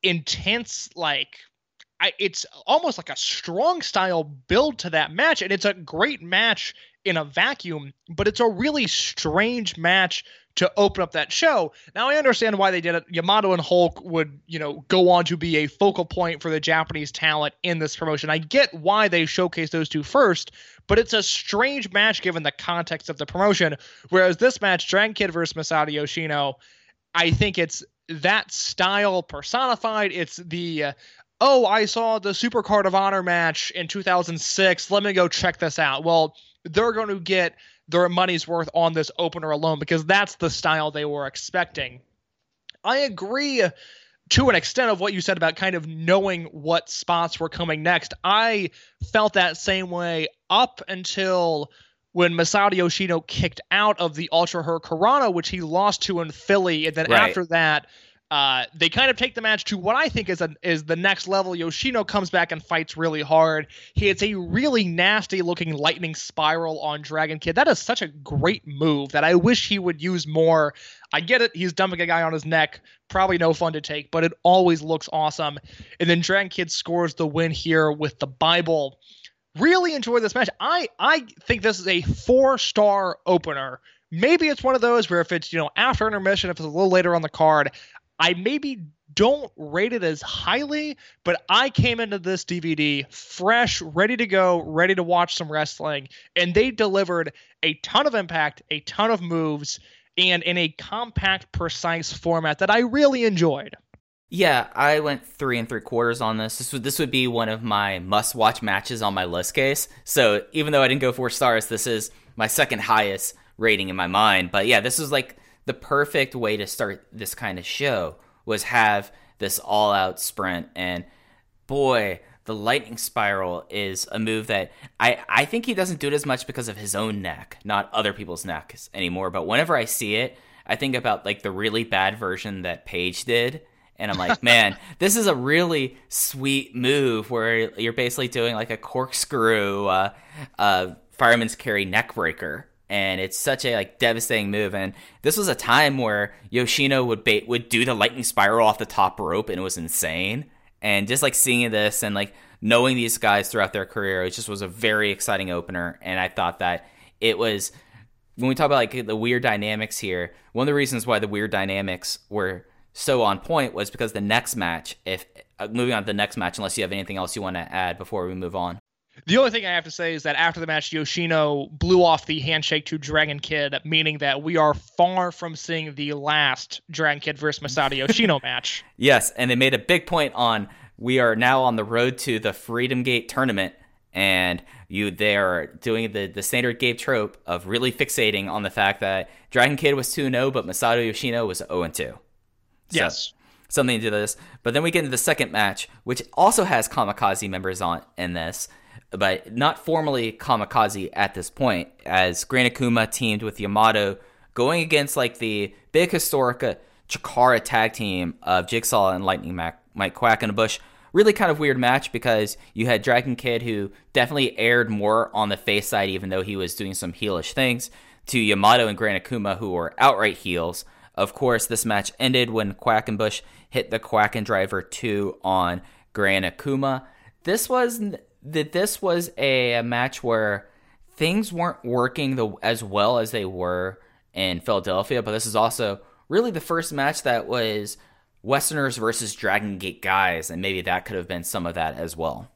intense, like I, it's almost like a strong style build to that match, and it's a great match in a vacuum, but it's a really strange match to open up that show. Now I understand why they did it. Yamato and Hulk would, you know, go on to be a focal point for the Japanese talent in this promotion. I get why they showcased those two first, but it's a strange match given the context of the promotion. Whereas this match, Dragon Kid versus Masato Yoshino, I think it's that style personified. It's the uh, oh, I saw the Super Card of Honor match in 2006. Let me go check this out. Well, they're going to get their money's worth on this opener alone because that's the style they were expecting. I agree to an extent of what you said about kind of knowing what spots were coming next. I felt that same way up until when Masato Yoshino kicked out of the Ultra Hurricanrana, which he lost to in Philly, and then Right. after that, uh, they kind of take the match to what I think is a, is the next level. Yoshino comes back and fights really hard. He hits a really nasty looking lightning spiral on Dragon Kid. That is such a great move that I wish he would use more. I get it. He's dumping a guy on his neck. Probably no fun to take, but it always looks awesome. And then Dragon Kid scores the win here with the Bible. Really enjoy this match. I I think this is a four star opener. Maybe it's one of those where if it's you know after intermission, if it's a little later on the card, I maybe don't rate it as highly, but I came into this DVD fresh, ready to go, ready to watch some wrestling, and they delivered a ton of impact, a ton of moves, and in a compact, precise format that I really enjoyed. Yeah, I went three and three quarters on this. This would this would be one of my must watch matches on my list case. So even though I didn't go four stars, this is my second highest rating in my mind. But yeah, this is like the perfect way to start this kind of show was have this all out sprint and boy, the lightning spiral is a move that I, I think he doesn't do it as much because of his own neck, not other people's necks anymore. But whenever I see it, I think about like the really bad version that Paige did. And I'm like, man, *laughs* this is a really sweet move where you're basically doing like a corkscrew, uh, uh, fireman's carry neck breaker. And it's such a like devastating move. And this was a time where Yoshino would bait, would do the lightning spiral off the top rope, and it was insane. And just like seeing this and like knowing these guys throughout their career it just was a very exciting opener. And i thought that it was when we talk about like the weird dynamics here one of the reasons why the weird dynamics were so on point was because the next match if uh, moving on to the next match unless you have anything else you want to add before we move on The only thing I have to say is that after the match, Yoshino blew off the handshake to Dragon Kid, meaning that we are far from seeing the last Dragon Kid versus Masato *laughs* Yoshino match. Yes, and they made a big point on we are now on the road to the Freedom Gate tournament, and you they are doing the the standard Gabe trope of really fixating on the fact that Dragon Kid was 2-0, but Masato Yoshino was 0-2. Yes. Something to this. But then we get into the second match, which also has Kamikaze members on in this, but not formally Kamikaze at this point, as Gran Akuma teamed with Yamato going against like the big historic uh, Chikara tag team of Jigsaw and Lightning Mac, Mike Quackenbush. Really kind of weird match because you had Dragon Kid who definitely aired more on the face side, even though he was doing some heelish things, to Yamato and Gran Akuma who were outright heels. Of course, this match ended when Quackenbush hit the Quackendriver 2 on Gran Akuma. This was that this was a, a match where things weren't working the, as well as they were in Philadelphia, but this is also really the first match that was Westerners versus Dragon Gate guys, and maybe that could have been some of that as well.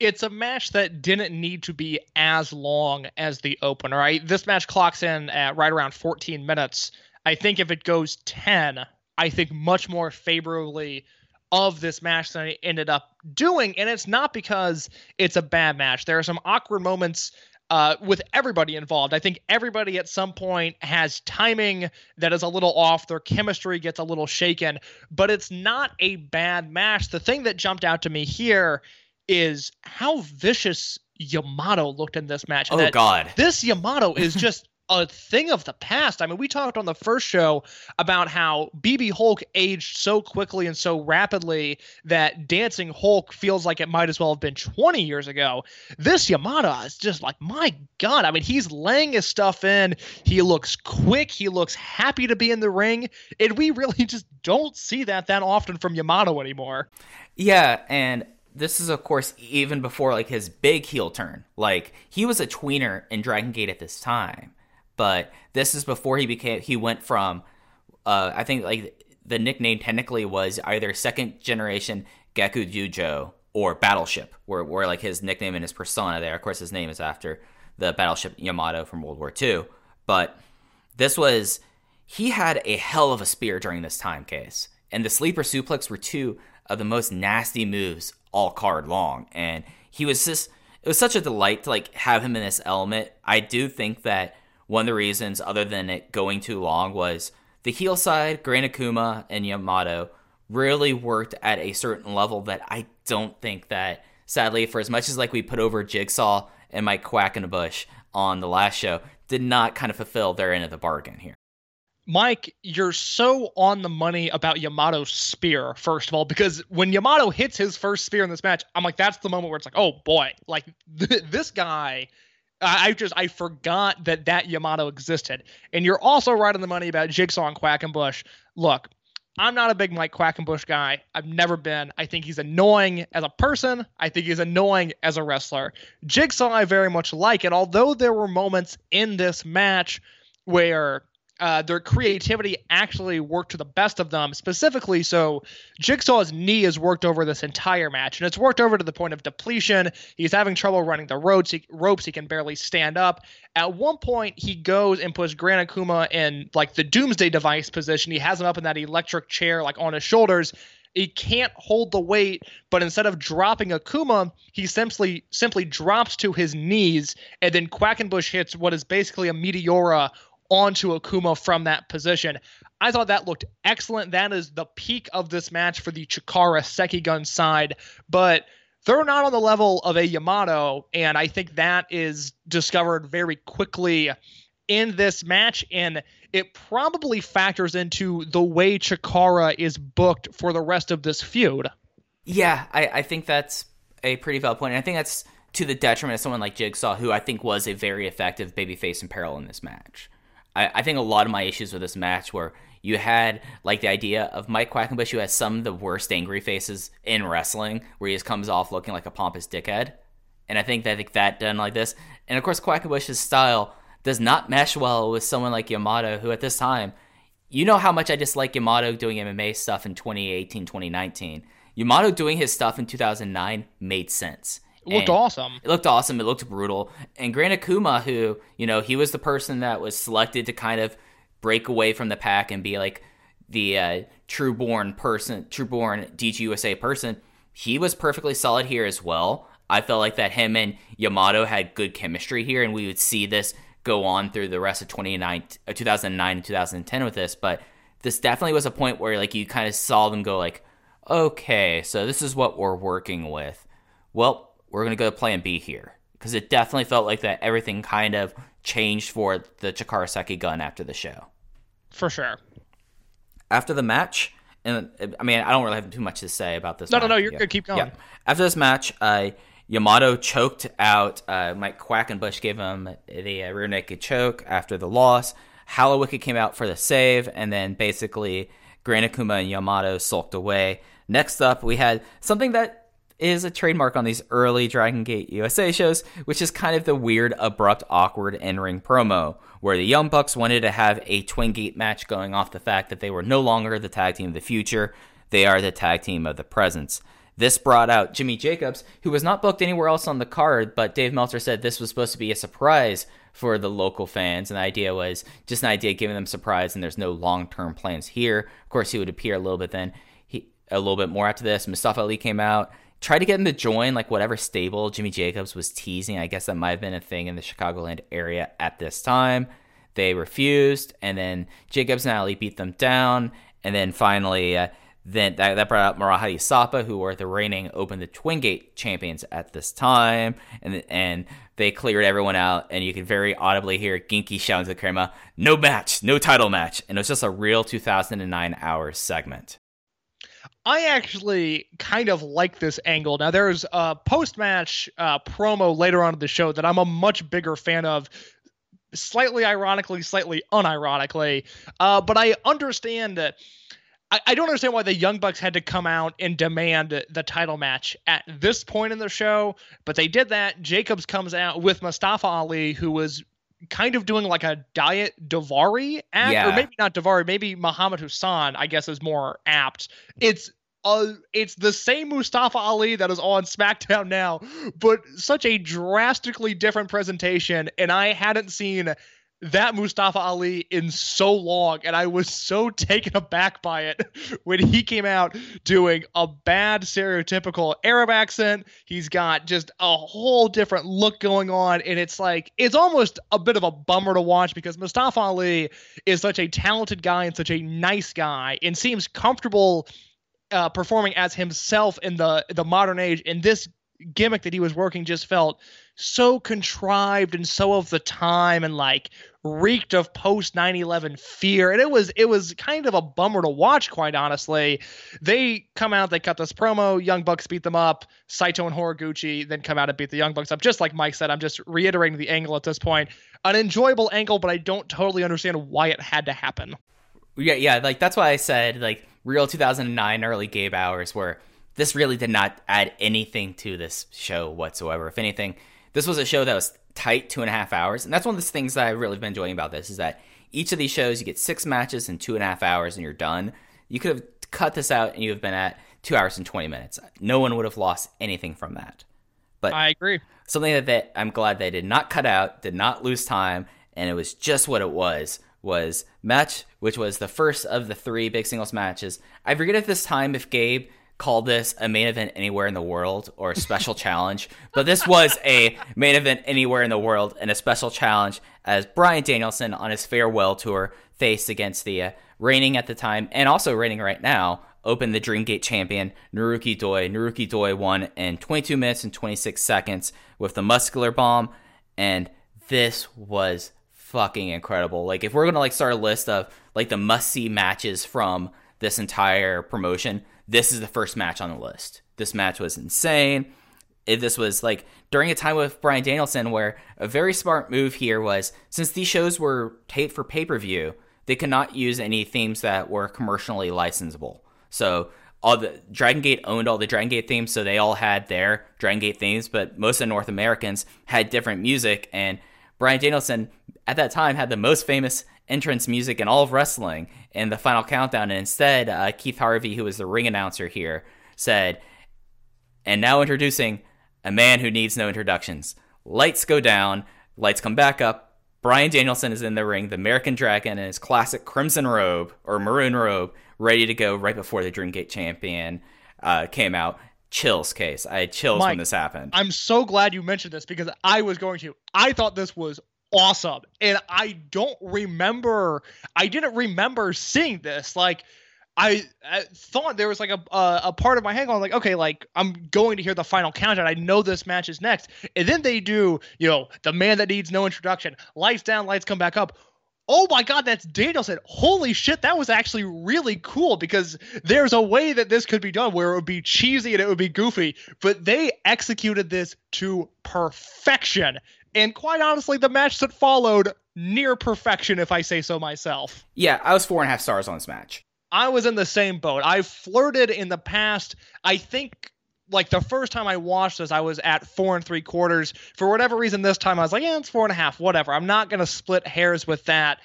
it's a match that didn't need to be as long as the opener. Right? This match clocks in at right around 14 minutes. I think if it goes 10, I think much more favorably of this match than I ended up doing. And it's not because it's a bad match. There are some awkward moments uh, with everybody involved. I think everybody at some point has timing that is a little off. Their chemistry gets a little shaken, but it's not a bad match. The thing that jumped out to me here is how vicious Yamato looked in this match. Oh that God. This Yamato is *laughs* just a thing of the past. I mean, we talked on the first show about how BB Hulk aged so quickly and so rapidly that Dancing Hulk feels like it might as well have been 20 years ago. This Yamato is just like, my God. I mean, he's laying his stuff in. He looks quick. He looks happy to be in the ring. And we really *laughs* just don't see that that often from Yamato anymore. Yeah, and this is of course even before like his big heel turn. Like he was a tweener in Dragon Gate at this time, but this is before he became he went from uh I think like the nickname technically was either second generation Geku Jujo or Battleship, where where like his nickname and his persona there. Of course his name is after the battleship Yamato from World War II. But this was he had a hell of a spear during this time case. And the sleeper suplex were two of the most nasty moves all card long. And he was just it was such a delight to like have him in this element. I do think that one of the reasons, other than it going too long, was the heel side, Granakuma and Yamato really worked at a certain level that I don't think that sadly, for as much as like we put over Jigsaw and Mike Quackenbush on the last show, did not kind of fulfill their end of the bargain here. Mike, you're so on the money about Yamato's spear, first of all, because when Yamato hits his first spear in this match, I'm like, that's the moment where it's like, oh boy, like th- *laughs* this guy. I just I forgot that that Yamato existed, and you're also right on the money about Jigsaw and Quackenbush. Look, I'm not a big Mike Quackenbush guy. I've never been. I think he's annoying as a person. I think he's annoying as a wrestler. Jigsaw I very much like, and although there were moments in this match where uh, their creativity actually worked to the best of them. Specifically, so Jigsaw's knee is worked over this entire match, and it's worked over to the point of depletion. He's having trouble running the ropes. He, ropes. He can barely stand up. At one point, he goes and puts Gran Akuma in like the Doomsday Device position. He has him up in that electric chair, like on his shoulders. He can't hold the weight, but instead of dropping Akuma, he simply simply drops to his knees, and then Quackenbush hits what is basically a meteora onto Akuma from that position. I thought that looked excellent. That is the peak of this match for the Chikara Sekigun side, but they're not on the level of a Yamato, and I think that is discovered very quickly in this match, and it probably factors into the way Chikara is booked for the rest of this feud. Yeah, I, I think that's a pretty valid point. And I think that's to the detriment of someone like Jigsaw, who I think was a very effective babyface in peril in this match. I, I think a lot of my issues with this match were you had like the idea of Mike Quackenbush, who has some of the worst angry faces in wrestling, where he just comes off looking like a pompous dickhead. And I think that I think that done like this, and of course Quackenbush's style does not mesh well with someone like Yamato, who at this time, you know how much I dislike Yamato doing MMA stuff in 2018, 2019. Yamato doing his stuff in 2009 made sense. It looked And- awesome. it looked awesome. It looked brutal. And Gran Akuma, who, you know, he was the person that was selected to kind of break away from the pack and be like the uh, true born person, true born DGUSA person. He was perfectly solid here as well. I felt like that him and Yamato had good chemistry here, and we would see this go on through the rest of 29, uh, 2009 and 2010 with this. But this definitely was a point where like you kind of saw them go like, okay, so this is what we're working with. Well, we're gonna go to plan B here because it definitely felt like that everything kind of changed for the Chikara gun after the show. For sure. After the match, and I mean, I don't really have too much to say about this. No, no, match. no, you're good. Keep going. Yeah. After this match, uh, Yamato choked out uh, Mike Quackenbush, gave him the uh, rear naked choke after the loss. Hallowicked came out for the save, and then basically Gran Akuma and Yamato sulked away. Next up, we had something that is a trademark on these early Dragon Gate USA shows, which is kind of the weird, abrupt, awkward in ring promo, where the Young Bucks wanted to have a Twin Gate match going off the fact that they were no longer the tag team of the future, they are the tag team of the present. This brought out Jimmy Jacobs, who was not booked anywhere else on the card, but Dave Meltzer said this was supposed to be a surprise for the local fans. And the idea was just an idea giving them surprise, and there's no long term plans here. Of course, he would appear a little bit then, he a little bit more after this. Mustafa Ali came out, tried to get him to join like whatever stable Jimmy Jacobs was teasing. I guess that might have been a thing in the Chicagoland area at this time. They refused, and then Jacobs and Ali beat them down, and then finally. Uh, then that, that brought out Marahadi Sapa, who were the reigning Open the Twin Gate champions at this time, and and they cleared everyone out, and you could very audibly hear Genki shouting to the camera, "No match, no title match," and it was just a real 2009 hour segment. I actually kind of like this angle. Now, there's a post match uh, promo later on in the show that I'm a much bigger fan of, slightly ironically, slightly unironically. Uh, but I understand that. I, I don't understand why the Young Bucks had to come out and demand the title match at this point in the show, but they did that. Jacobs comes out with Mustafa Ali, who was kind of doing like a diet Daivari act, Yeah. or maybe not Daivari, maybe Muhammad Hassan, I guess is more apt. It's uh, it's the same Mustafa Ali that is on SmackDown now, but such a drastically different presentation, and I hadn't seen that Mustafa Ali in so long, and I was so *laughs* taken aback by it when he came out doing a bad stereotypical Arab accent. He's got just a whole different look going on, and it's like it's almost a bit of a bummer to watch because Mustafa Ali is such a talented guy and such a nice guy, and seems comfortable uh, performing as himself in the the modern age. And this gimmick that he was working just felt so contrived and so of the time and like reeked of post 9/11 fear. And it was it was kind of a bummer to watch quite honestly. They come out they cut this promo young bucks beat them up saito and horiguchi then come out and beat the young bucks up. Just like mike said i'm just reiterating the angle at this point. An enjoyable angle but i don't totally understand why it had to happen Yeah, yeah, like that's why I said like real 2009 early Gabe hours where this really did not add anything to this show whatsoever. If anything, this was a show that was tight two and a half hours, and that's one of the things that I've really been enjoying about this is that each of these shows you get six matches in two and a half hours and you're done. You could have cut this out and you have been at two hours and 20 minutes. No one would have lost anything from that. But i agree something that they, I'm glad they did not cut out, did not lose time, and it was just what it was. Was match, which was the first of the three big singles matches. I forget at this time if Gabe called this a main event anywhere in the world or a special *laughs* challenge, but this was a main event anywhere in the world and a special challenge as Bryan Danielson on his farewell tour faced against the uh, reigning at the time and also reigning right now Open the Dreamgate champion Naruki Doi. Naruki Doi won in 22 minutes and 26 seconds with the muscular bomb, and this was fucking incredible. Like if we're gonna like start a list of like the must see matches from this entire promotion, this is the first match on the list. This match was insane. It, this was like during a time with Bryan Danielson where a very smart move here was since these shows were taped for pay per view, they could not use any themes that were commercially licensable. So all the Dragon Gate owned all the Dragon Gate themes, so they all had their Dragon Gate themes, but most of the North Americans had different music. And Bryan Danielson at that time had the most famous entrance music in all of wrestling in the final countdown. And instead, uh, Keith Harvey, who was the ring announcer here, said, and now introducing a man who needs no introductions. Lights go down, lights come back up. Bryan Danielson is in the ring, the American Dragon in his classic crimson robe or maroon robe, ready to go right before the Dreamgate champion uh, came out. Chills, case. I had chills when this happened. I'm so glad you mentioned this because I was going to. I thought this was awesome. And I don't remember I didn't remember seeing this. Like I, I thought there was like a, a a part of my head going like, okay, like I'm going to hear the final countdown. I know this match is next, and then they do, you know, the man that needs no introduction. Lights down, lights come back up. Oh my God, that's Danielson. Holy shit, that was actually really cool because there's a way that this could be done where it would be cheesy and it would be goofy, but they executed this to perfection. And quite honestly, the match that followed near perfection, if I say so myself. Yeah, I was four and a half stars on this match. I was in the same boat. I flirted in the past. I think like the first time I watched this, I was at four and three quarters. For whatever reason, this time I was like, yeah, it's four and a half, whatever. I'm not gonna split hairs with that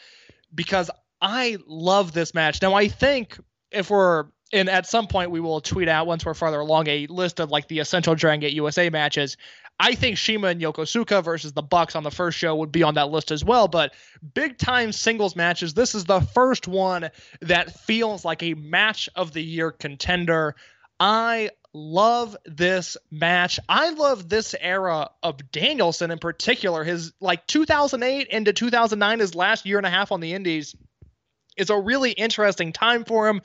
because I love this match. Now I think if we're and at some point we will tweet out once we're farther along a list of like the essential Dragon Gate USA matches. I think Shima and Yokosuka versus the Bucks on the first show would be on that list as well. But big time singles matches, this is the first one that feels like a match of the year contender. I love this match. I love this era of Danielson in particular. His like 2008 into 2009, his last year and a half on the Indies is a really interesting time for him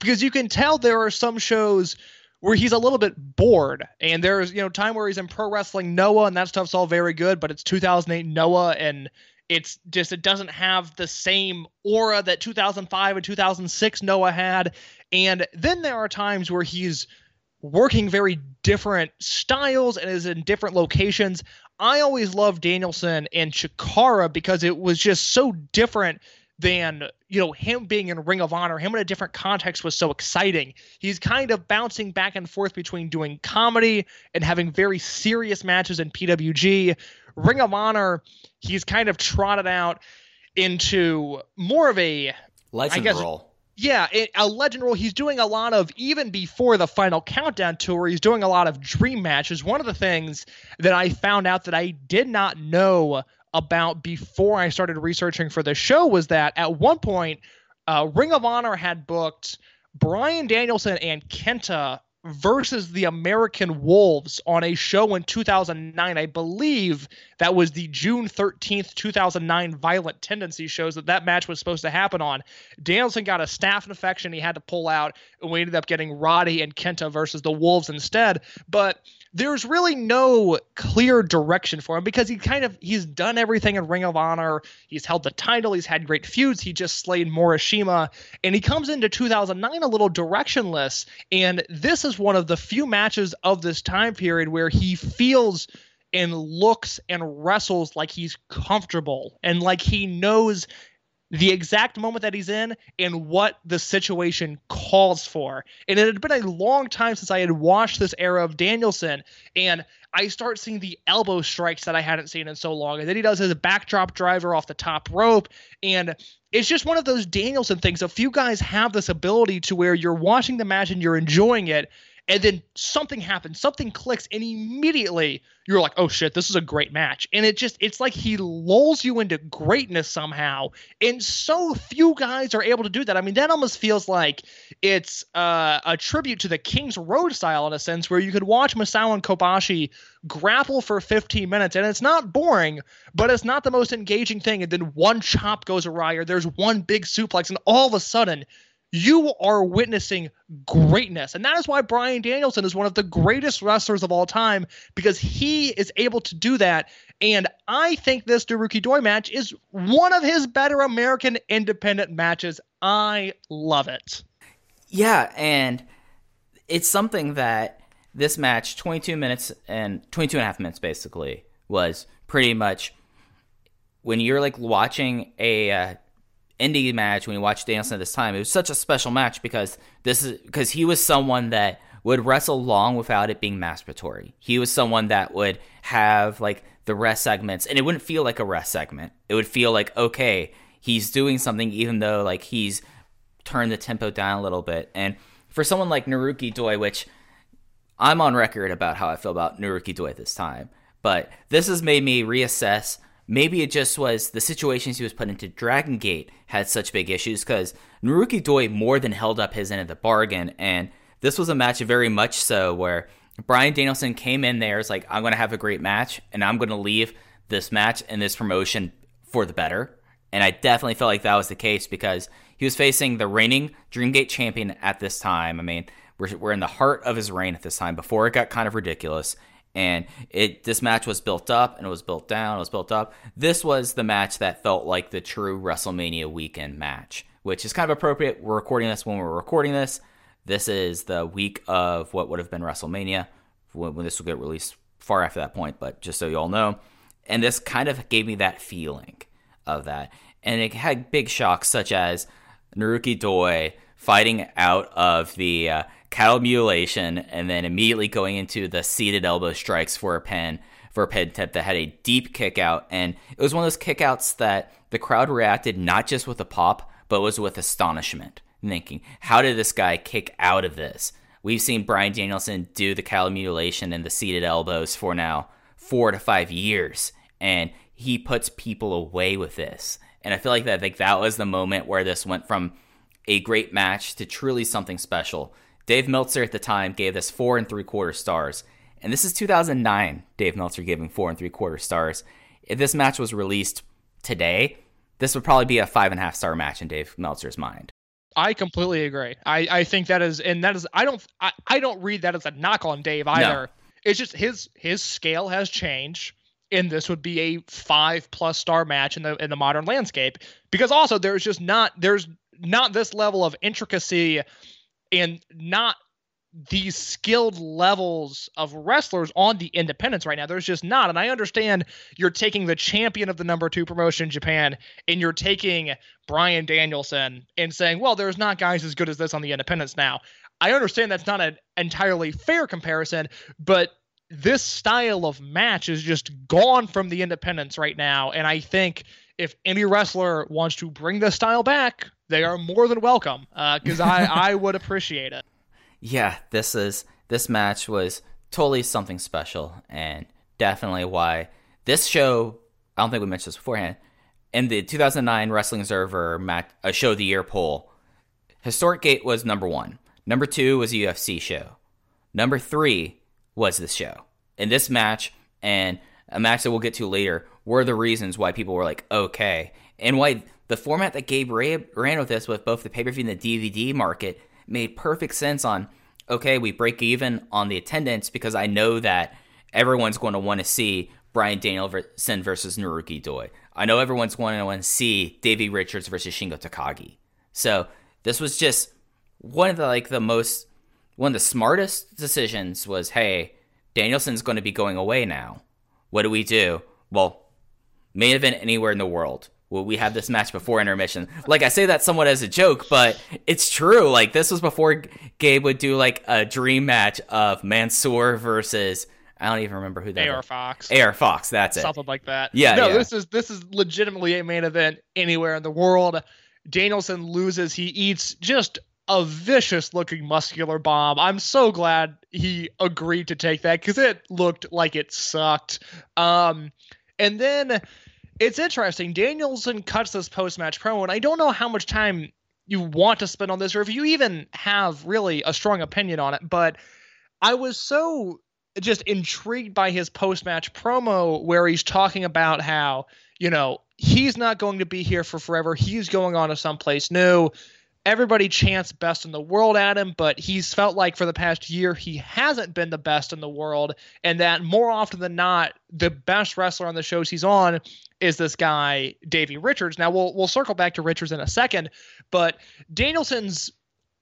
because you can tell there are some shows where he's a little bit bored and there's you know time where he's in pro wrestling noah and that stuff's all very good but it's 2008 noah and it's just it doesn't have the same aura that 2005 and 2006 noah had and then there are times where he's working very different styles and is in different locations i always loved danielson and chikara because it was just so different than you know him being in Ring of Honor. Him in a different context was so exciting. He's kind of bouncing back and forth between doing comedy and having very serious matches in PWG. Ring of Honor, he's kind of trotted out into more of a Legend guess- role. Yeah, it, a legend role. He's doing a lot of even before the final countdown tour. He's doing a lot of dream matches. One of the things that I found out that I did not know about before I started researching for the show was that at one point, uh, Ring of Honor had booked Bryan Danielson and Kenta versus the American Wolves on a show in 2009. I believe that was the June 13th, 2009 Violent Tendency shows that that match was supposed to happen on. Danielson got a staph infection he had to pull out, and we ended up getting Roddy and Kenta versus the Wolves instead. But there's really no clear direction for him because he kind of he's done everything in Ring of Honor. He's held the title. He's had great feuds. He just slayed Morishima, and he comes into 2009 a little directionless. And this is one of the few matches of this time period where he feels and looks and wrestles like he's comfortable and like he knows the exact moment that he's in and what the situation calls for. And it had been a long time since I had watched this era of Danielson, and I start seeing the elbow strikes that I hadn't seen in so long. And then he does his backdrop driver off the top rope, and it's just one of those Danielson things. A few guys have this ability to where you're watching the match and you're enjoying it, and then something happens, something clicks, and immediately you're like, oh shit, this is a great match. And it just, it's like he lulls you into greatness somehow. And so few guys are able to do that. I mean, that almost feels like it's uh, a tribute to the King's Road style in a sense, where you could watch Misawa and Kobashi grapple for 15 minutes, and it's not boring, but it's not the most engaging thing. And then one chop goes awry, or there's one big suplex, and all of a sudden, you are witnessing greatness. And that is why Bryan Danielson is one of the greatest wrestlers of all time because he is able to do that. And I think this Naruki Doi match is one of his better American independent matches. I love it. Yeah, and it's something that this match, 22 minutes and 22 and a half minutes basically, was pretty much when you're like watching a uh, indie match when you watch Danielson at this time. It was such a special match because this is because he was someone that would wrestle long without it being masturbatory. He was someone that would have like the rest segments, and it wouldn't feel like a rest segment. It would feel like okay, he's doing something, even though like he's turned the tempo down a little bit. And for someone like Naruki Doi, which I'm on record about how I feel about Naruki Doi this time, but this has made me reassess maybe it just was the situations he was put into Dragon Gate had such big issues because Naruki Doi more than held up his end of the bargain. And this was a match very much so where Bryan Danielson came in there is like, I'm going to have a great match and I'm going to leave this match and this promotion for the better. And I definitely felt like that was the case because he was facing the reigning Dreamgate champion at this time. I mean, we're, we're in the heart of his reign at this time before it got kind of ridiculous and it this match was built up and it was built down, it was built up. This was the match that felt like the true WrestleMania weekend match, which is kind of appropriate. We're recording this when we're recording this. This is the week of what would have been WrestleMania when, when this will get released far after that point, but just so you all know. And this kind of gave me that feeling of that. And it had big shocks such as Naruki Doi fighting out of the uh, cattle mutilation, and then immediately going into the seated elbow strikes for a pin for a pin tip that had a deep kick out. And it was one of those kickouts that the crowd reacted not just with a pop, but was with astonishment, thinking, how did this guy kick out of this? We've seen Bryan Danielson do the cattle mutilation and the seated elbows for now four to five years, and he puts people away with this. And I feel like that like that was the moment where this went from a great match to truly something special. Dave Meltzer at the time gave this four and three quarter stars. And this is 2009, Dave Meltzer giving four and three quarter stars. If this match was released today, this would probably be a five and a half star match in Dave Meltzer's mind. I completely agree. I, I think that is, and that is, I don't, I, I don't read that as a knock on Dave either. It's just his his scale has changed, and this would be a five plus star match in the in the modern landscape because also there's just not there's not this level of intricacy and not these skilled levels of wrestlers on the independents right now. There's just not. And I understand you're taking the champion of the number two promotion in Japan and you're taking Bryan Danielson and saying, well, there's not guys as good as this on the independents now. I understand that's not an entirely fair comparison, but this style of match is just gone from the independents right now. And I think if any wrestler wants to bring this style back, they are more than welcome because uh, I, *laughs* I would appreciate it yeah, this is this match was totally something special and definitely why this show. I don't think we mentioned this beforehand. In the 2009 Wrestling Observer match, a show of the year poll, Historic Gate was number one. Number two was a UFC show. Number three was this show. And this match, and a match that we'll get to later, were the reasons why people were like, okay. And why the format that Gabe ran with this, with both the pay per view and the DVD market, made perfect sense on okay, we break even on the attendance because I know that everyone's going to want to see Bryan Danielson versus Naruki Doi. I know everyone's going to want to see Davey Richards versus Shingo Takagi. So this was just one of the like the most one of the smartest decisions was hey, Danielson's going to be going away now. What do we do? Well, main event anywhere in the world well, we had this match before intermission. Like I say that somewhat as a joke, but it's true. Like this was before Gabe would do like a dream match of Mansoor versus I don't even remember who that. AR Fox. AR Fox. That's it. Something like that. Yeah. No, yeah. this is this is legitimately a main event anywhere in the world. Danielson loses. He eats just a vicious looking muscular bomb. I'm so glad he agreed to take that because it looked like it sucked. Um, and then it's interesting. Danielson cuts this post match promo, and I don't know how much time you want to spend on this, or if you even have really a strong opinion on it. But I was so just intrigued by his post match promo where he's talking about how, you know, he's not going to be here for forever. He's going on to someplace new everybody chants best in the world at him, but he's felt like for the past year he hasn't been the best in the world, and that more often than not, the best wrestler on the shows he's on is this guy Davey Richards. Now we'll we'll circle back to Richards in a second, but Danielson's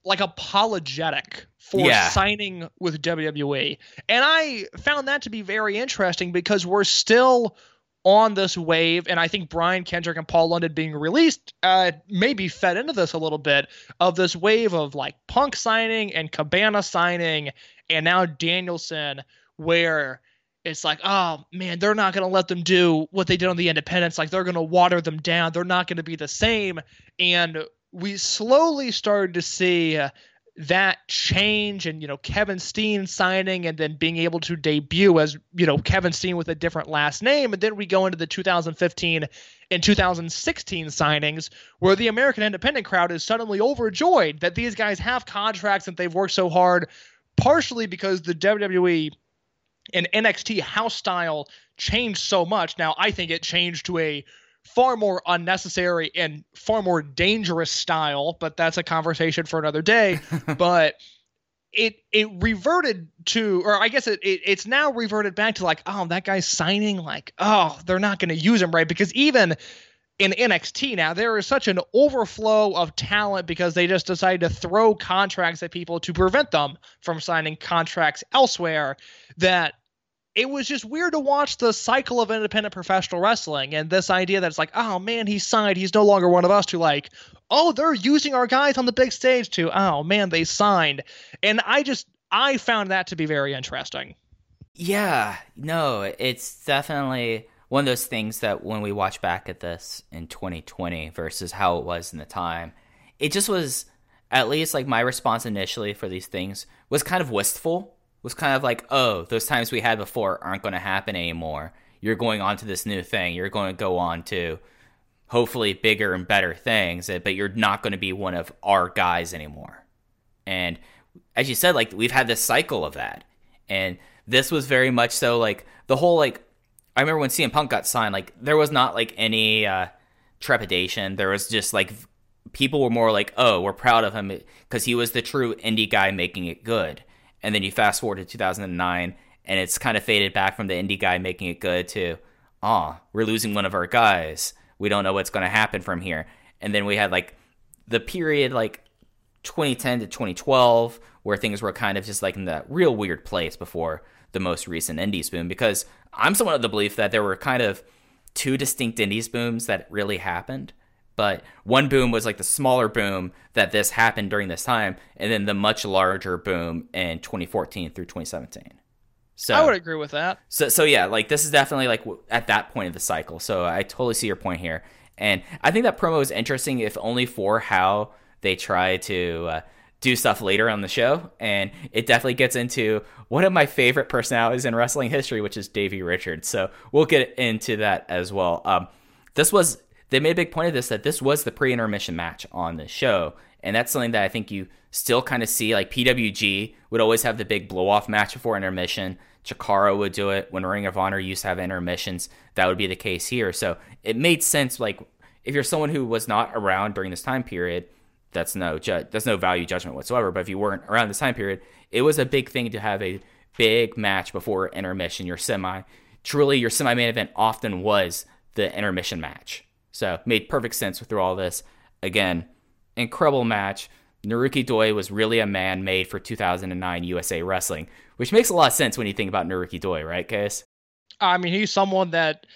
like apologetic for Yeah. signing with WWE. And I found that to be very interesting because we're still on this wave, and I think Brian Kendrick and Paul London being released uh, maybe fed into this a little bit of this wave of like Punk signing and Cabana signing, and now Danielson, where it's like, oh man, they're not going to let them do what they did on the Independents. Like they're going to water them down. They're not going to be the same. And we slowly started to see that change and you know Kevin Steen signing and then being able to debut as you know Kevin Steen with a different last name. And then we go into the 2015 and 2016 signings where the American independent crowd is suddenly overjoyed that these guys have contracts and they've worked so hard partially because the WWE and NXT house style changed so much. Now I think it changed to a far more unnecessary and far more dangerous style, but that's a conversation for another day. *laughs* but it it reverted to or I guess it, it it's now reverted back to like, oh, that guy's signing, like, oh, they're not gonna use him right. Because even in NXT now, there is such an overflow of talent because they just decided to throw contracts at people to prevent them from signing contracts elsewhere that it was just weird to watch the cycle of independent professional wrestling and this idea that it's like, oh man, he signed, he's no longer one of us. To like, oh, they're using our guys on the big stage. To oh man, they signed, and I just I found that to be very interesting. Yeah, no, it's definitely one of those things that when we watch back at this in 2020 versus how it was in the time, it just was at least like my response initially for these things was kind of wistful. Was kind of like, oh, those times we had before aren't going to happen anymore. You're going on to this new thing. You're going to go on to hopefully bigger and better things, eh, but you're not going to be one of our guys anymore. And as you said, like we've had this cycle of that. And this was very much so like the whole like I remember when CM Punk got signed, like there was not like any uh trepidation. There was just like people were more like, "Oh, we're proud of him because he was the true indie guy making it good." And then you fast forward to 2009, and it's kind of faded back from the indie guy making it good to, "Ah, oh, we're losing one of our guys. We don't know what's going to happen from here." And then we had like the period like 2010 to 2012 where things were kind of just like in that real weird place before the most recent indies boom because I'm somewhat of the belief that there were kind of two distinct indies booms that really happened but one boom was like the smaller boom that this happened during this time, and then the much larger boom in 2014 through 2017. So I would agree with that. So so yeah, like this is definitely like at that point of the cycle. So I totally see your point here, and I think that promo is interesting, if only for how they try to. Uh, do stuff later on the show, and it definitely gets into one of my favorite personalities in wrestling history, which is Davey Richards. So we'll get into that as well. Um, this was they made a big point of this that this was the pre-intermission match on the show, and that's something that I think you still kind of see. Like PWG would always have the big blow-off match before intermission. Chikara would do it when Ring of Honor used to have intermissions. That would be the case here. So it made sense. Like if you're someone who was not around during this time period, that's no ju- that's no value judgment whatsoever. But if you weren't around this time period, it was a big thing to have a big match before intermission. Your semi, truly, your semi main event often was the intermission match. So made perfect sense through all this. Again, incredible match. Naruki Doi was really a man made for 2009 USA Wrestling, which makes a lot of sense when you think about Naruki Doi, right, Case? I mean, he's someone that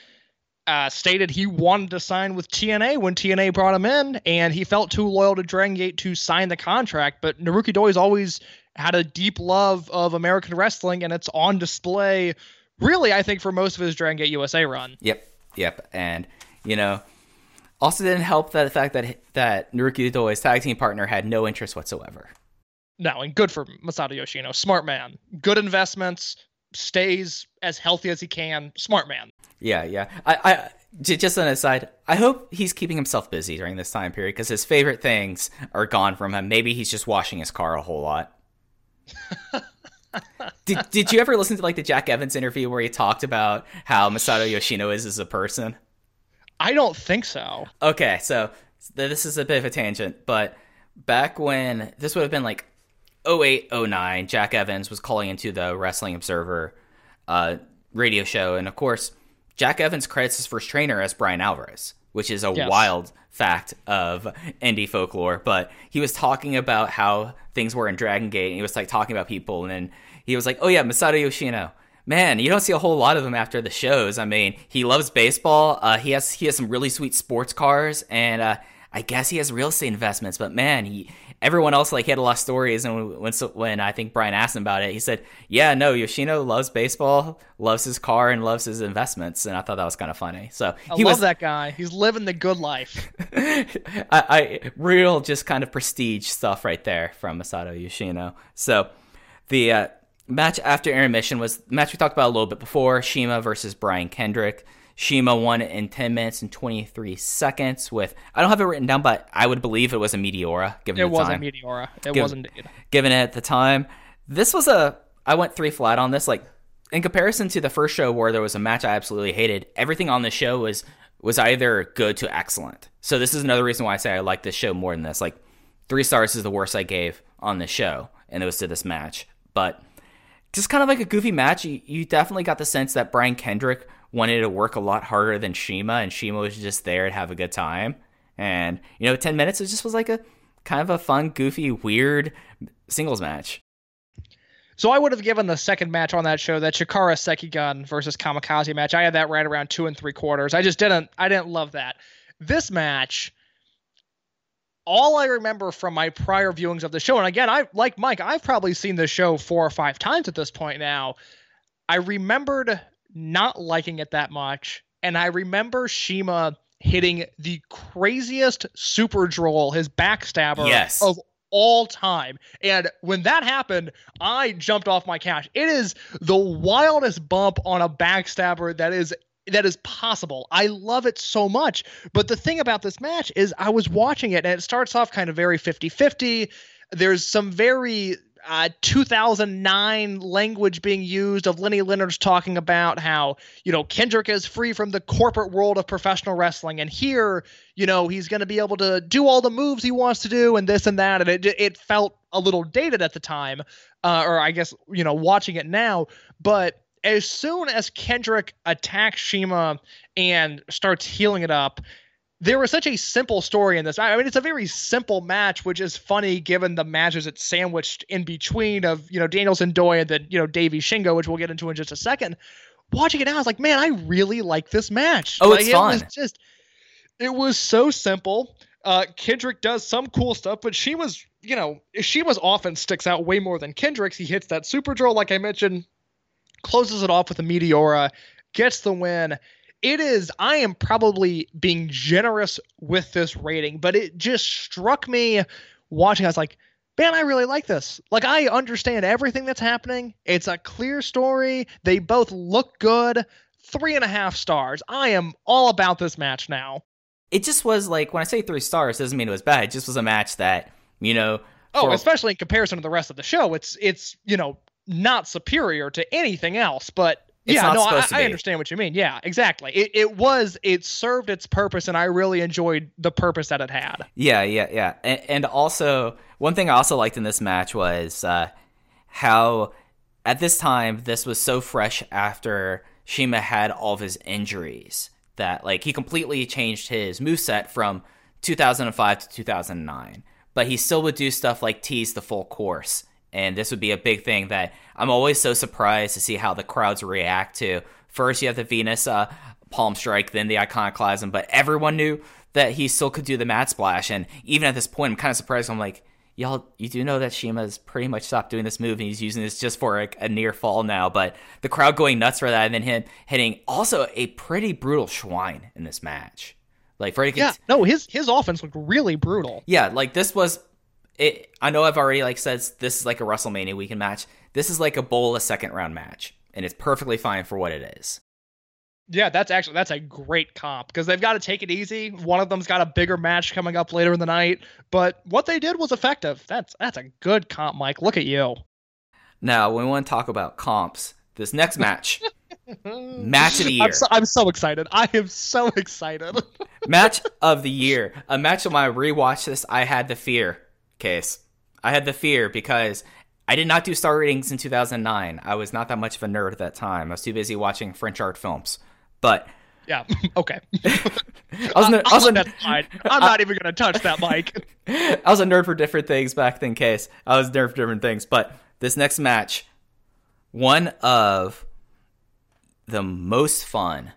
uh, stated he wanted to sign with TNA when TNA brought him in, and he felt too loyal to Dragon Gate to sign the contract. But Naruki Doi's always had a deep love of American wrestling, and it's on display, really, I think, for most of his Dragon Gate USA run. Yep, yep. And, you know, also, didn't help that the fact that that Naruki tag team partner had no interest whatsoever. No, and good for Masato Yoshino. Smart man. Good investments. Stays as healthy as he can. Smart man. Yeah, yeah. I, I just an aside. I hope he's keeping himself busy during this time period because his favorite things are gone from him. Maybe he's just washing his car a whole lot. *laughs* did Did you ever listen to like the Jack Evans interview where he talked about how Masato Yoshino is as a person? I don't think so. Okay, so this is a bit of a tangent, but back when this would have been like 08, 09, Jack Evans was calling into the Wrestling Observer uh, radio show. And of course, Jack Evans credits his first trainer as Bryan Alvarez, which is a yes. wild fact of indie folklore. But he was talking about how things were in Dragon Gate, and he was like talking about people, and then he was like, "Oh yeah, Masato Yoshino." Man, you don't see a whole lot of him after the shows. I mean, he loves baseball. Uh, he has he has some really sweet sports cars, and uh, I guess he has real estate investments. But man, he everyone else like he had a lot of stories. And when when I think Bryan asked him about it, he said, "Yeah, no, Yoshino loves baseball, loves his car, and loves his investments." And I thought that was kind of funny. So I he love was, that guy. He's living the good life. *laughs* I, I real just kind of prestige stuff right there from Masato Yoshino. So the uh, match after intermission was the match we talked about a little bit before CIMA versus Brian Kendrick. CIMA won in 10 minutes and 23 seconds with, I don't have it written down, but I would believe it was a Meteora given it the was time. a Meteora. It given, was indeed. Given it at the time. This was a, I went three flat on this. Like, in comparison to the first show where there was a match I absolutely hated, everything on the show was was either good to excellent. So this is another reason why I say I like this show more than this. Like, three stars is the worst I gave on the show, and it was to this match. But just kind of like a goofy match. You, you definitely got the sense that Brian Kendrick wanted to work a lot harder than CIMA, and CIMA was just there to have a good time. And you know, ten minutes it just was like a kind of a fun, goofy, weird singles match. So I would have given the second match on that show, that Chikara Sekigun versus Kamikaze match. I had that right around two and three quarters. I just didn't I didn't love that. This match, all I remember from my prior viewings of the show, and again, I like Mike, I've probably seen the show four or five times at this point now. I remembered not liking it that much, and I remember CIMA hitting the craziest super droll, his backstabber Yes. of all time. And when that happened, I jumped off my couch. It is the wildest bump on a backstabber that is that is possible. I love it so much. But the thing about this match is I was watching it and it starts off kind of very 50-50. There's some very uh, 2009 language being used of Lenny Leonard's talking about how, you know, Kendrick is free from the corporate world of professional wrestling. And here, you know, he's going to be able to do all the moves he wants to do and this and that. And it, it felt a little dated at the time, uh, or I guess, you know, watching it now. But as soon as Kendrick attacks CIMA and starts healing it up, there was such a simple story in this. I mean, it's a very simple match, which is funny given the matches it's sandwiched in between of you know Danielson Doi and then you know Davey Shingo, which we'll get into in just a second. Watching it now, I was like, man, I really like this match. Oh, like, it's it was fun. just, it was so simple. Uh, Kendrick does some cool stuff, but she was, you know, she was often sticks out way more than Kendrick's. He hits that super drill, like I mentioned, closes it off with a meteora, gets the win. It is, I am probably being generous with this rating, but it just struck me watching. I was like, man, I really like this. Like, I understand everything that's happening. It's a clear story. They both look good. Three and a half stars. I am all about this match now. It just was like when I say three stars, doesn't mean it was bad. It just was a match that you know. Oh, for- especially in comparison to the rest of the show, it's it's you know not superior to anything else, but It's yeah, not no, I, I understand what you mean. Yeah, exactly. It it was it served its purpose, and I really enjoyed the purpose that it had. Yeah, yeah, yeah. And, and also, one thing I also liked in this match was uh, how, at this time, this was so fresh after CIMA had all of his injuries that, like, he completely changed his moveset from 2005 to 2009. But he still would do stuff like tease the full course. And this would be a big thing that I'm always so surprised to see how the crowds react to. First, you have the Venus uh, palm strike, then the iconoclasm, but everyone knew that he still could do the Mad Splash. And even at this point, I'm kind of surprised. I'm like, y'all, you do know that CIMA's pretty much stopped doing this move and he's using this just for a, a near fall now. But the crowd going nuts for that, and then him hitting also a pretty brutal Schwein in this match. Like Freddie, Yeah, no, his his offense looked really brutal. yeah, like this was. It, I know I've already like said this is like a WrestleMania weekend match. This is like a bowl a second round match, and it's perfectly fine for what it is. Yeah, that's actually that's a great comp because they've got to take it easy. One of them's got a bigger match coming up later in the night, but what they did was effective. That's that's a good comp, Mike. Look at you. Now, we want to talk about comps, this next match, *laughs* match of the year, I'm so, I'm so excited. I am so *laughs* excited. match of the year, a match when I rewatched this, I had the fear case. I had the fear because I did not do star ratings in 2009. I was not that much of a nerd at that time. I was too busy watching French art films. But yeah. *laughs* Okay. I was, *laughs* a- I was, a. I'm not even gonna touch that, Mike. *laughs* I was a nerd for different things back then, case. I was a nerd for different things. But this next match, one of the most fun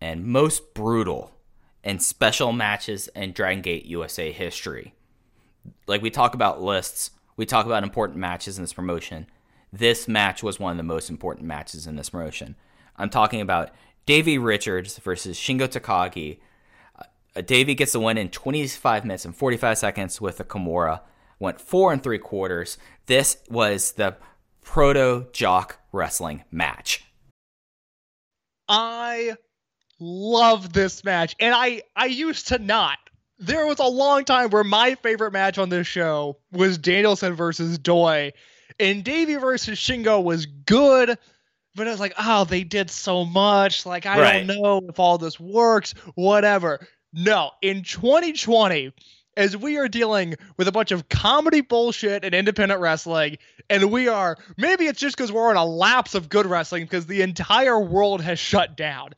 and most brutal and special matches in Dragon Gate USA history. Like we talk about lists, we talk about important matches in this promotion. This match was one of the most important matches in this promotion. I'm talking about Davey Richards versus Shingo Takagi. Uh, Davey gets the win in 25 minutes and 45 seconds with a Kimura. Went four and three quarters. This was the proto jock wrestling match. I love this match, and I I used to not. There was a long time where my favorite match on this show was Danielson versus Doi, and Davey versus Shingo was good, but it was like, oh, they did so much. Like I Right. don't know if all this works. Whatever. No, in 2020. As we are dealing with a bunch of comedy bullshit and independent wrestling, and we are maybe it's just because we're on a lapse of good wrestling because the entire world has shut down.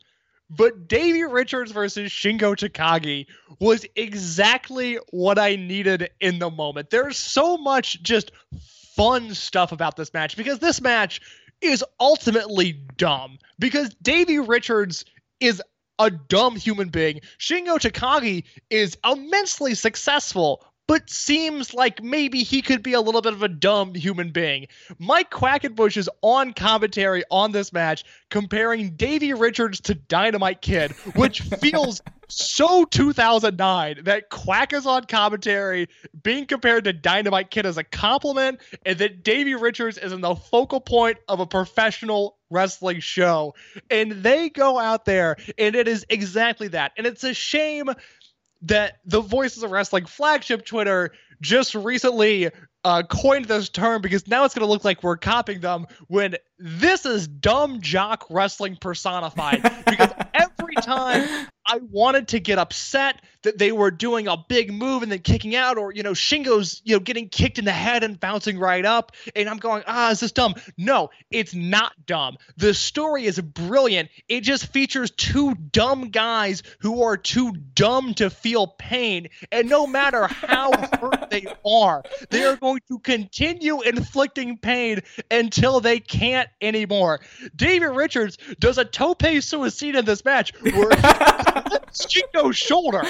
But Davey Richards versus Shingo Takagi was exactly what I needed in the moment. There's so much just fun stuff about this match because this match is ultimately dumb because Davey Richards is a dumb human being. Shingo Takagi is immensely successful, but seems like maybe he could be a little bit of a dumb human being. Mike Quackenbush is on commentary on this match comparing Davey Richards to Dynamite Kid, which *laughs* feels so 2009 that Quack is on commentary being compared to Dynamite Kid as a compliment, and that Davey Richards is in the focal point of a professional wrestling show. And they go out there, and it is exactly that. And it's a shame that the Voices of Wrestling flagship Twitter just recently uh, coined this term because now it's going to look like we're copying them when this is dumb jock wrestling personified. *laughs* because every time I wanted to get upset that they were doing a big move and then kicking out, or you know, Shingo's you know getting kicked in the head and bouncing right up, and I'm going, ah, is this dumb? No, it's not dumb. The story is brilliant. It just features two dumb guys who are too dumb to feel pain, and no matter how *laughs* hurt they are, they are going to continue inflicting pain until they can't anymore. David Richards does a tope suicide in this match where *laughs* Shingo's shoulder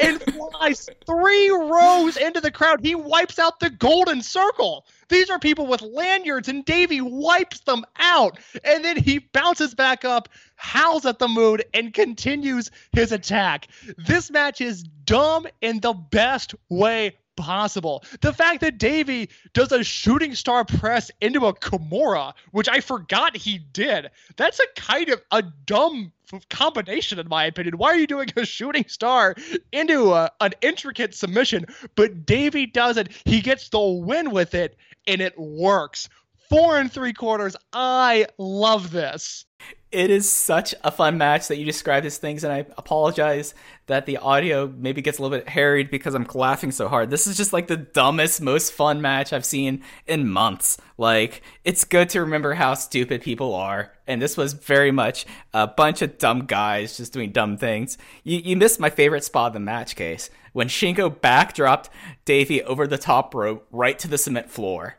and flies three rows into the crowd. He wipes out the golden circle. These are people with lanyards, and Davey wipes them out. And then he bounces back up, howls at the moon, and continues his attack. This match is dumb in the best way possible. The fact that Davey does a shooting star press into a Kimura, which I forgot he did, that's a kind of a dumb combination in my opinion. Why are you doing a shooting star into a, an intricate submission? But Davey does it. He gets the win with it, and it works. Four and three quarters. I love this. It is such a fun match that you describe these things, and I apologize that the audio maybe gets a little bit harried because I'm laughing so hard. This is just like the dumbest, most fun match I've seen in months. Like, it's good to remember how stupid people are, and this was very much a bunch of dumb guys just doing dumb things. You, you missed my favorite spot of the match case when Shingo backdropped Davey over the top rope right to the cement floor.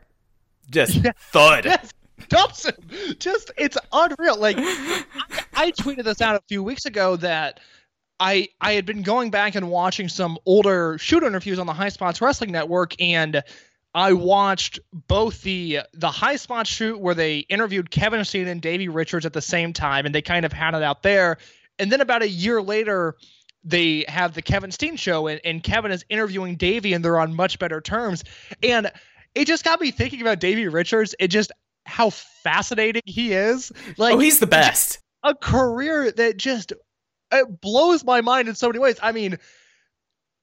Just *laughs* thud. Yes, dumps him. Just it's unreal. Like *laughs* I, I tweeted this out a few weeks ago that I I had been going back and watching some older shoot interviews on the High Spots Wrestling Network and I watched both the the high spot shoot where they interviewed Kevin Steen and Davey Richards at the same time, and they kind of had it out there. And then about a year later, they have the Kevin Steen show, and, and Kevin is interviewing Davey, and they're on much better terms. And it just got me thinking about Davey Richards and just how fascinating he is. Like oh, he's the best. a career that just it blows my mind in so many ways. I mean,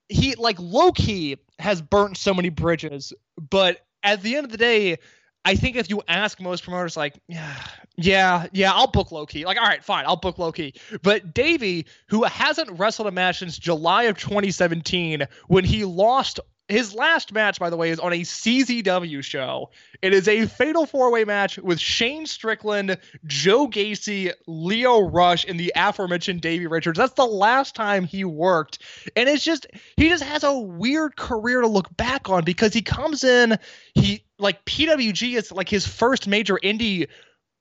he like low key has burnt so many bridges, but at the end of the day, I think if you ask most promoters, like, yeah, yeah, yeah, I'll book low key. Like, all right, fine, I'll book low key. But Davey, who hasn't wrestled a match since July of 2017, when he lost his last match, by the way, is on a CZW show. It is a fatal four way match with Shane Strickland, Joe Gacy, Leo Rush, and the aforementioned Davey Richards. That's the last time he worked. And it's just, he just has a weird career to look back on because he comes in, he, like, PWG is like his first major indie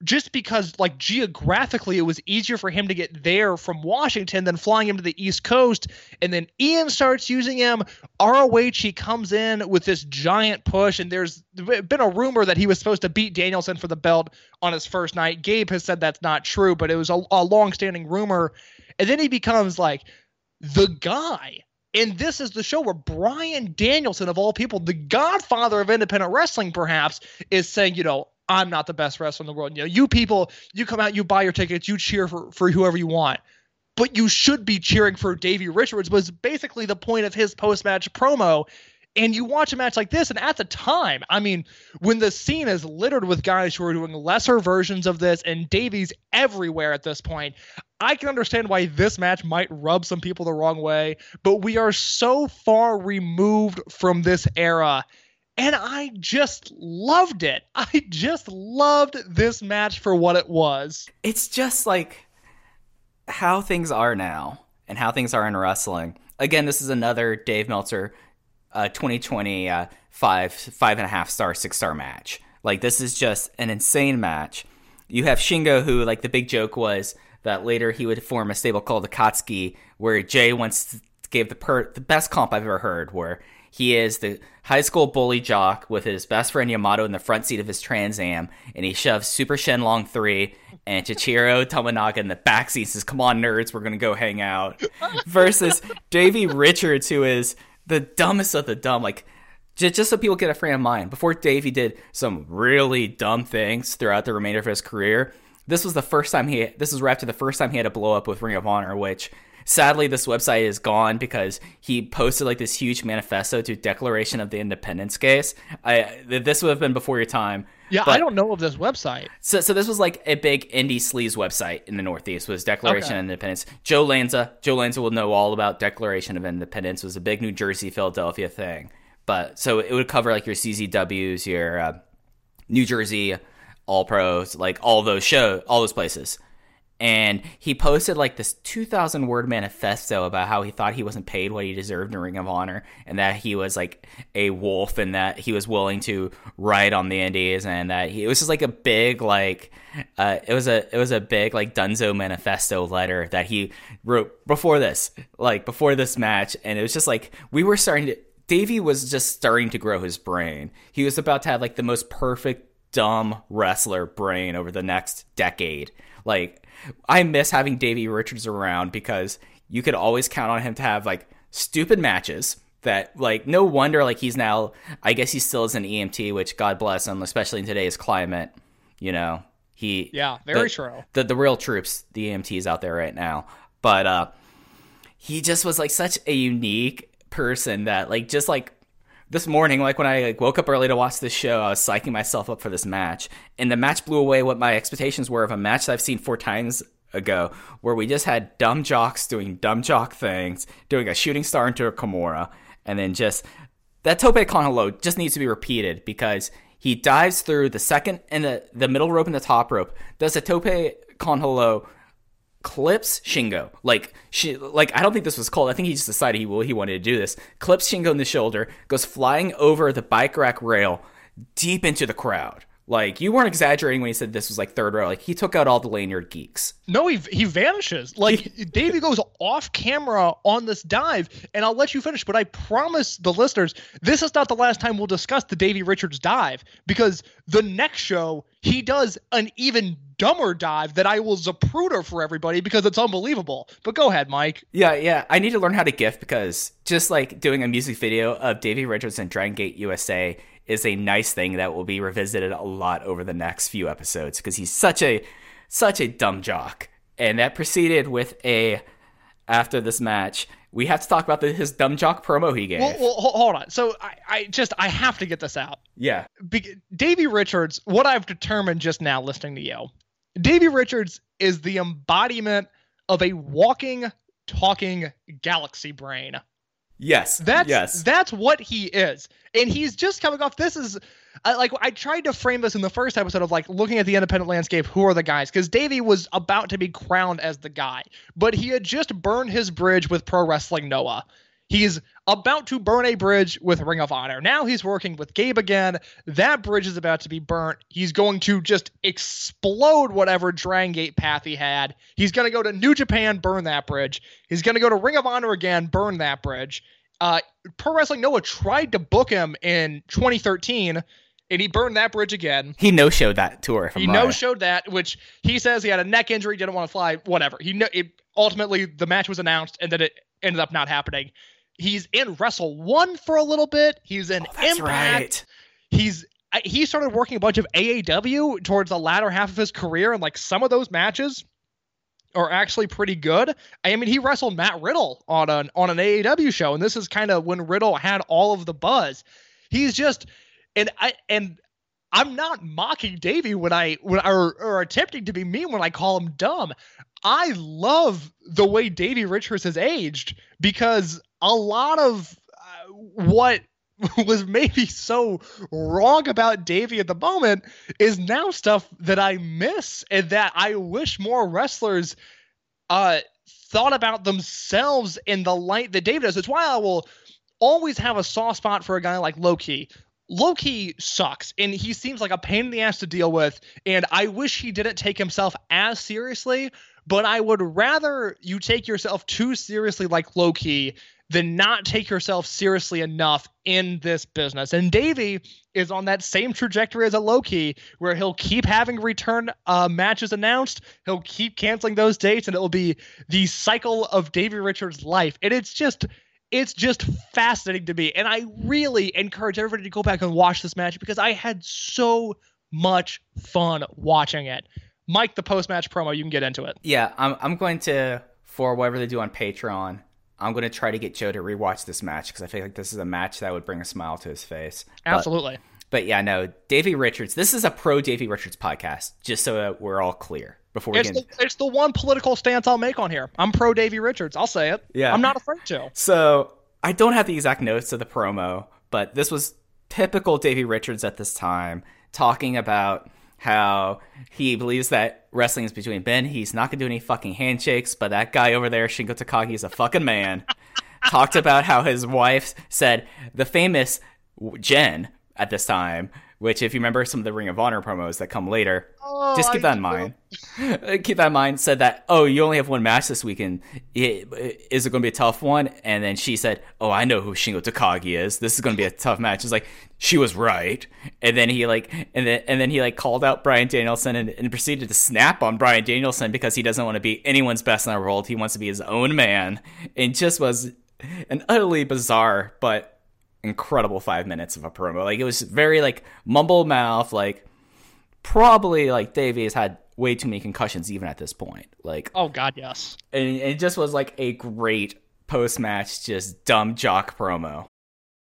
just because like geographically it was easier for him to get there from Washington than flying him to the East Coast. And then Ian starts using him. ROH he comes in with this giant push, and there's been a rumor that he was supposed to beat Danielson for the belt on his first night. Gabe has said that's not true, but it was a, a long-standing rumor. And then he becomes like the guy. And this is the show where Bryan Danielson, of all people, the godfather of independent wrestling, perhaps, is saying, you know, I'm not the best wrestler in the world. You know, you people, you come out, you buy your tickets, you cheer for, for whoever you want. But you should be cheering for Davey Richards was basically the point of his post-match promo. And you watch a match like this, and at the time, I mean, when the scene is littered with guys who are doing lesser versions of this, and Davey's everywhere at this point, I can understand why this match might rub some people the wrong way. But we are so far removed from this era and I just loved it. I just loved this match for what it was. It's just like how things are now and how things are in wrestling. Again, this is another Dave Meltzer a 2020 uh, five five and a half star six star match. Like this is just an insane match. You have Shingo, who like the big joke was that later he would form a stable called the Akatsuki, where Jay once gave the per- the best comp I've ever heard, where he is the high school bully jock with his best friend Yamato in the front seat of his Trans Am, and he shoves Super Shenlong 3 and Chihiro Tominaga in the back seat and says, Come on, nerds, we're going to go hang out. *laughs* Versus Davey Richards, who is the dumbest of the dumb. Like, j- just so people get a frame of mind, before Davey did some really dumb things throughout the remainder of his career, this was the first time he, this was right after the first time he had to blow up with Ring of Honor, which sadly this website is gone because he posted like this huge manifesto to Declaration of the Independence case. I, this would have been before your time. Yeah, but- I don't know of this website. so, so this was like a big indie sleaze website in the Northeast. Was Declaration Okay. of Independence? Joe Lanza, Joe Lanza will know all about Declaration of Independence. It was a big New Jersey, Philadelphia thing. But so it would cover like your CZWs, your uh, New Jersey All Pros, like all those show, all those places. And he posted like this 2,000 word manifesto about how he thought he wasn't paid what he deserved in Ring of Honor, and that he was like a wolf, and that he was willing to ride on the Indies, and that he, it was just like a big like, uh, it was a it was a big like Dunzo manifesto letter that he wrote before this, like before this match, and it was just like we were starting to. Davey was just starting to grow his brain. He was about to have like the most perfect dumb wrestler brain over the next decade. Like I miss having Davey Richards around because you could always count on him to have like stupid matches that like no wonder like he's now I guess he still is an EMT, which God bless him, especially in today's climate. You know, he Yeah, very the, true. The the real troops, the EMTs out there right now. But uh he just was like such a unique person that like just like this morning like when i like woke up early to watch this show i was psyching myself up for this match. And the match blew away what my expectations were of a match that i've seen four times ago where we just had dumb jocks doing dumb jock things doing a shooting star into a kimura and then just that tope con hilo just needs to be repeated because he dives through the second and the, the middle rope and the top rope. Does a tope con hilo clips Shingo. Like she like I don't think this was called. I think he just decided he will he wanted to do this. Clips Shingo in the shoulder, goes flying over the bike rack rail deep into the crowd. Like you weren't exaggerating when you said this was like third row. Like he took out all the lanyard geeks. No, he he vanishes. Like *laughs* Davey goes off camera on this dive, and I'll let you finish. But I promise the listeners, this is not the last time we'll discuss the Davey Richards dive because the next show he does an even dumber dive that I will zapruder for everybody because it's unbelievable. But go ahead, Mike. Yeah, yeah. I need to learn how to GIF because just like doing a music video of Davey Richards and Dragon Gate USA is a nice thing that will be revisited a lot over the next few episodes because he's such a such a dumb jock. And that proceeded with a after this match, we have to talk about the, his dumb jock promo he gave. Well, well hold on. So I, I just I have to get this out. yeah. Be- Davey Richards, what I've determined just now listening to you, Davey Richards is the embodiment of a walking, talking galaxy brain. Yes. That's yes. that's what he is, and he's just coming off. This is I, like I tried to frame this in the first episode of like looking at the independent landscape. Who are the guys? Because Davey was about to be crowned as the guy, but he had just burned his bridge with Pro Wrestling Noah. He's about to burn a bridge with Ring of Honor. Now he's working with Gabe again. That bridge is about to be burnt. He's going to just explode whatever Dragon Gate path he had. He's going to go to New Japan, burn that bridge. He's going to go to Ring of Honor again, burn that bridge. Uh, Pro Wrestling Noah tried to book him in 2013, and he burned that bridge again. he no showed that tour. If He no showed that, which he says he had a neck injury, didn't want to fly, whatever. He kno- it, ultimately the match was announced, and then it ended up not happening. He's in Wrestle One for a little bit. He's in Oh, Impact. right. He's he started working a bunch of AAW towards the latter half of his career, and like some of those matches are actually pretty good. I mean, he wrestled Matt Riddle on an on an AAW show, and this is kind of when Riddle had all of the buzz. He's just and I and I'm not mocking Davey when I when or, or attempting to be mean when I call him dumb. I love the way Davey Richards has aged because a lot of uh, what *laughs* was maybe so wrong about Davey at the moment is now stuff that I miss and that I wish more wrestlers uh thought about themselves in the light that Davey does. It's why I will always have a soft spot for a guy like Low Ki. Loki sucks, and he seems like a pain in the ass to deal with. And I wish he didn't take himself as seriously. But I would rather you take yourself too seriously like Low Ki than not take yourself seriously enough in this business. And Davey is on that same trajectory as a Low Ki, where he'll keep having return uh, matches announced, he'll keep canceling those dates, and it'll be the cycle of Davey Richards' life. And it's just it's just fascinating to me. And I really encourage everybody to go back and watch this match because I had so much fun watching it. Mike, the post match promo, you can get into it. Yeah, I'm I'm going to for whatever they do on Patreon. I'm going to try to get Joe to rewatch this match because I feel like this is a match that would bring a smile to his face. But- Absolutely. But, yeah, no, Davey Richards. This is a pro Davey Richards podcast, just so that we're all clear before we It's get. the, it's the one political stance I'll make on here. I'm pro Davey Richards. I'll say it. Yeah. I'm not afraid to. So I don't have the exact notes of the promo, but this was typical Davey Richards at this time, talking about how he believes that wrestling is between men. He's not gonna do any fucking handshakes, but that guy over there, Shingo Takagi, is a fucking man. *laughs* Talked about how his wife said the famous Jen at this time, which if you remember some of the Ring of Honor promos that come later, oh, just keep I that in mind. *laughs* keep that in mind. Said that, oh, you only have one match this weekend. Is it going to be a tough one? And then she said, oh, I know who Shingo Takagi is. This is going to be a tough match. It's like she was right. And then he like, and then and then he like called out Bryan Danielson and, and proceeded to snap on Bryan Danielson because he doesn't want to be anyone's best in the world. He wants to be his own man. And just was an utterly bizarre but incredible five minutes of a promo. Like it was very like mumble mouth, like probably like Davey has had way too many concussions even at this point. Like Oh God, yes. and it just was like a great post match, just dumb jock promo.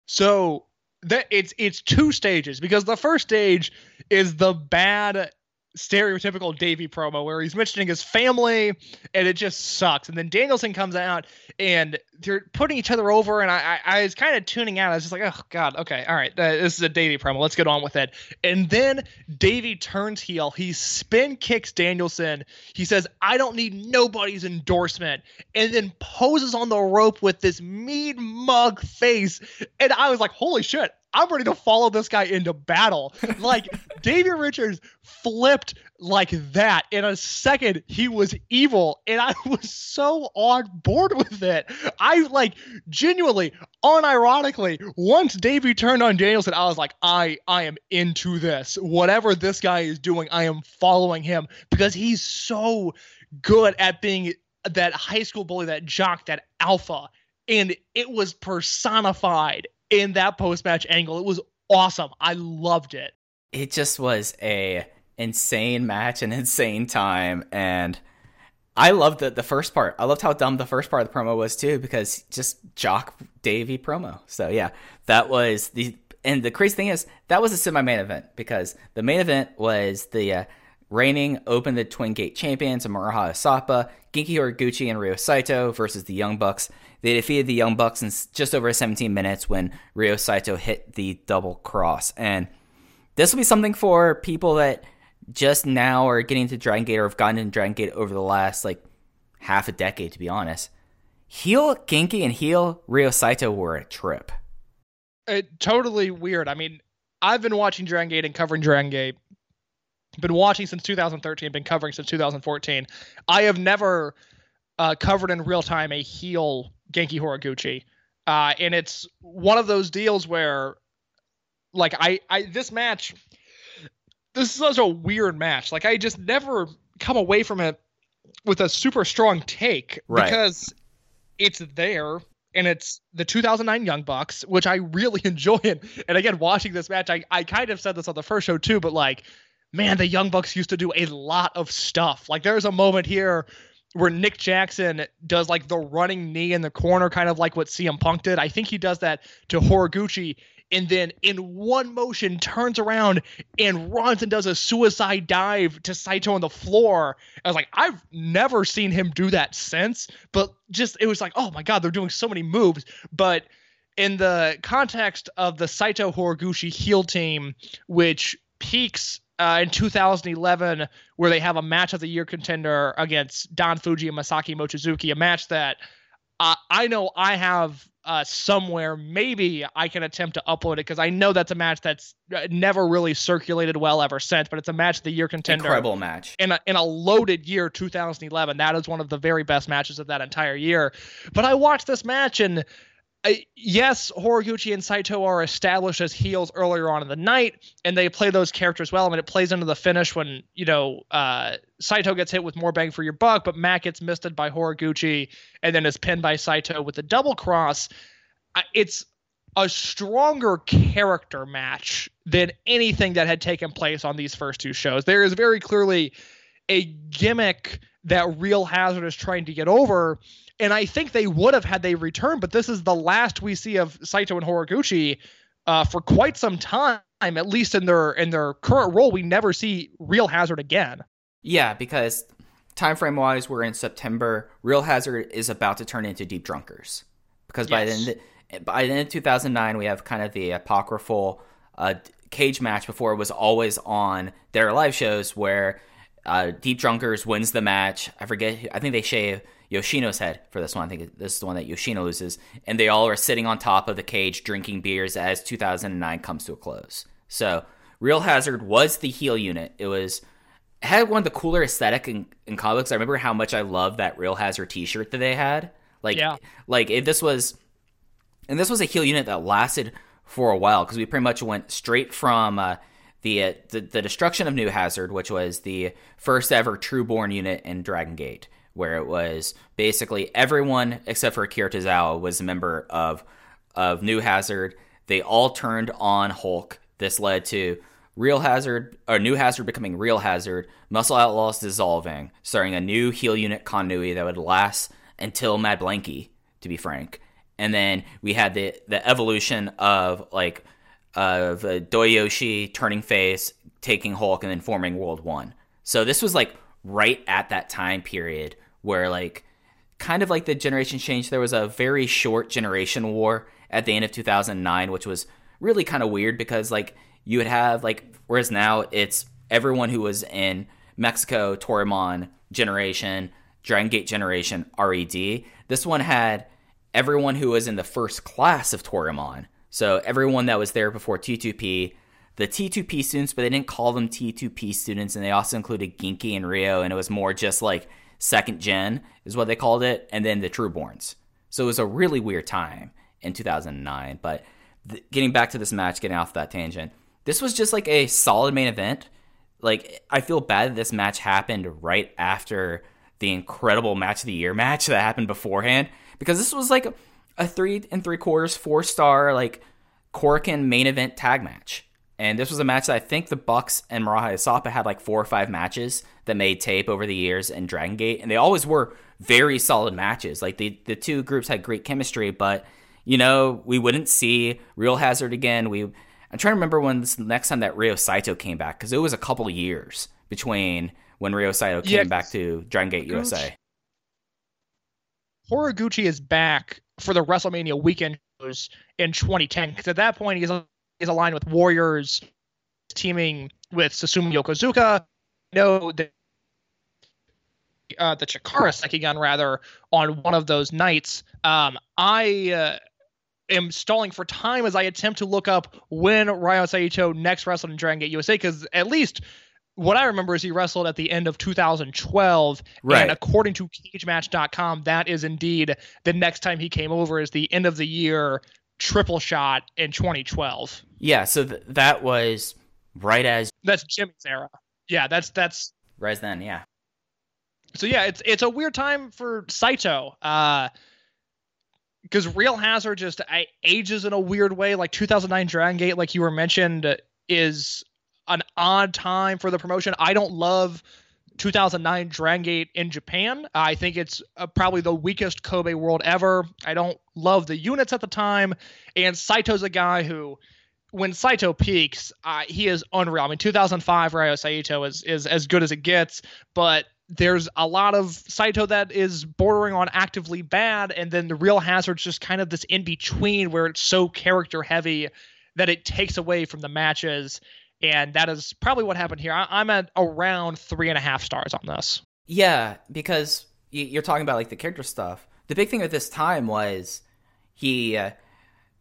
So that it's it's two stages because the first stage is the bad stereotypical Davey promo where he's mentioning his family and it just sucks. And then Danielson comes out and they're putting each other over and I I, I was kind of tuning out. I was just like, oh god, okay, all right, uh, this is a Davey promo. Let's get on with it. And then Davey turns heel. He spin kicks Danielson. He says, I don't need nobody's endorsement. And then poses on the rope with this mean mug face. And I was like, holy shit, I'm ready to follow this guy into battle. Like, *laughs* Davey Richards flipped like that. In a second, he was evil. And I *laughs* was so on board with it. I, like, genuinely, unironically, once Davey turned on Danielson, I was like, I, I am into this. Whatever this guy is doing, I am following him because he's so good at being that high school bully, that jock, that alpha. And it was personified in that post match angle. It was awesome. I loved it. It just was a insane match, an insane time, and I loved the the first part. I loved how dumb the first part of the promo was too, because just jock Davey promo. So yeah, that was the and the crazy thing is that was a semi main event because the main event was the uh, reigning Open the Twin Gate champions Muraha Asapa, Genki Horiguchi, and Ryo Saito versus the Young Bucks. They defeated the Young Bucks in just over 17 minutes when Ryo Saito hit the double cross. And this will be something for people that just now are getting to Dragon Gate or have gotten into Dragon Gate over the last like half a decade, to be honest. Heel Genki and heel Ryo Saito were a trip. It totally weird. I mean, I've been watching Dragon Gate and covering Dragon Gate. Been watching since 2013. Been covering since 2014. I have never uh, covered in real time a heel Genki Horiguchi, uh, and it's one of those deals where, like, I, I this match, this is such a weird match. Like, I just never come away from it with a super strong take Right. because it's there and it's the 2009 Young Bucks, which I really *laughs* enjoy. And, and again, watching this match, I, I kind of said this on the first show too, but like, man, the Young Bucks used to do a lot of stuff. Like, there's a moment here where Nick Jackson does like the running knee in the corner, kind of like what CM Punk did. I think he does that to Horiguchi. And then in one motion turns around and runs and does a suicide dive to Saito on the floor. I was like, I've never seen him do that since, but just it was like, oh my god, they're doing so many moves. But in the context of the Saito Horiguchi heel team, which peaks uh, in 2011, where they have a match of the year contender against Don Fujii and Masaki Mochizuki, a match that uh, I know I have uh, somewhere. Maybe I can attempt to upload it because I know that's a match that's uh, never really circulated well ever since. But it's a match of the year contender. Incredible match. In a, in a loaded year, 2011, that is one of the very best matches of that entire year. But I watched this match and yes, Horiguchi and Saito are established as heels earlier on in the night, and they play those characters well. I mean, it plays into the finish when you know uh, Saito gets hit with more bang for your buck, but Matt gets misted by Horiguchi and then is pinned by Saito with the double cross. It's a stronger character match than anything that had taken place on these first two shows. There is very clearly a gimmick that Real Hazard is trying to get over and I think they would have had they returned, but this is the last we see of Saito and Horiguchi uh, for quite some time. At least in their in their current role, we never see Real Hazard again. Yeah, because time frame wise, we're in September. Real Hazard is about to turn into Deep Drunkers because by Yes. the end by the end of 2009, we have kind of the apocryphal uh, cage match before it was always on their live shows where uh, Deep Drunkers wins the match. I forget. I think they shave Yoshino's head for this one. I think this is the one that Yoshino loses, and they all are sitting on top of the cage drinking beers as 2009 comes to a close. So Real Hazard was the heel unit. It was it had one of the cooler aesthetic in, in comics. I remember how much I loved that Real Hazard T-shirt that they had. Like, Yeah. like if this was, and this was a heel unit that lasted for a while because we pretty much went straight from uh, the, uh, the the destruction of New Hazard, which was the first ever Trueborn unit in Dragon Gate, where it was basically everyone except for Akira Tozawa was a member of of New Hazard. They all turned on Hulk. This led to Real Hazard or New Hazard becoming Real Hazard, Muscle Outlaws dissolving, starting a new heel unit continuity that would last until Mad Blanky, to be frank. And then we had the the evolution of like of uh, Doyoshi turning face, taking Hulk, and then forming World One. So this was like right at that time period where like kind of like the generation change. There was a very short generation war at the end of 2009, which was really kind of weird because like you would have like whereas now it's everyone who was in Mexico, Toryumon generation, Dragon Gate generation, RED. This one had everyone who was in the first class of Toryumon. So everyone that was there before T2P, the T2P students, but they didn't call them T2P students, and they also included Genki and Ryo, and it was more just like second gen is what they called it, and then the Trueborns. So it was a really weird time in 2009. But th- getting back to this match, getting off that tangent, this was just like a solid main event. Like I feel bad that this match happened right after the incredible match of the year *laughs* match that happened beforehand because this was like a, three and three quarters, four star like Korakuen main event tag match. And this was a match that I think the Bucks and Maraha Asapa had like four or five matches that made tape over the years in Dragon Gate, and they always were very solid matches. Like the the two groups had great chemistry, but you know we wouldn't see Real Hazard again. We I'm trying to remember when this next time that Ryo Saito came back because it was a couple of years between when Ryo Saito came Yeah, back to Dragon Gate USA. Horiguchi is back for the WrestleMania weekend in 2010 because at that point he's he's aligned with Warriors, teaming with Susumu Yokosuka. No, the uh, the Chikara Sekigun rather on one of those nights. Um, I uh, am stalling for time as I attempt to look up when Ryo Saito next wrestled in Dragon Gate USA because at least what I remember is he wrestled at the end of 2012. Right. And according to CageMatch.com, that is indeed the next time he came over is the end of the year triple shot in 2012. Yeah, so th- that was right as That's Jimmyz era. Yeah, that's that's right then. Yeah, so yeah, it's it's a weird time for Saito. Uh because Real Hazard just I, ages in a weird way. Like 2009 Dragon Gate, like you were mentioned, is an odd time for the promotion. I don't love 2009 Dragon Gate in Japan. I think it's uh, probably the weakest Kobe world ever. I don't love the units at the time, and Saito's a guy who. When Saito peaks, uh, he is unreal. I mean, 2005 Ryo Saito is is as good as it gets, but there's a lot of Saito that is bordering on actively bad, and then the real hazard's just kind of this in between where it's so character heavy that it takes away from the matches, and that is probably what happened here. I, I'm at around three and a half stars on this. yeah, because you're talking about like the character stuff. The big thing at this time was, he uh,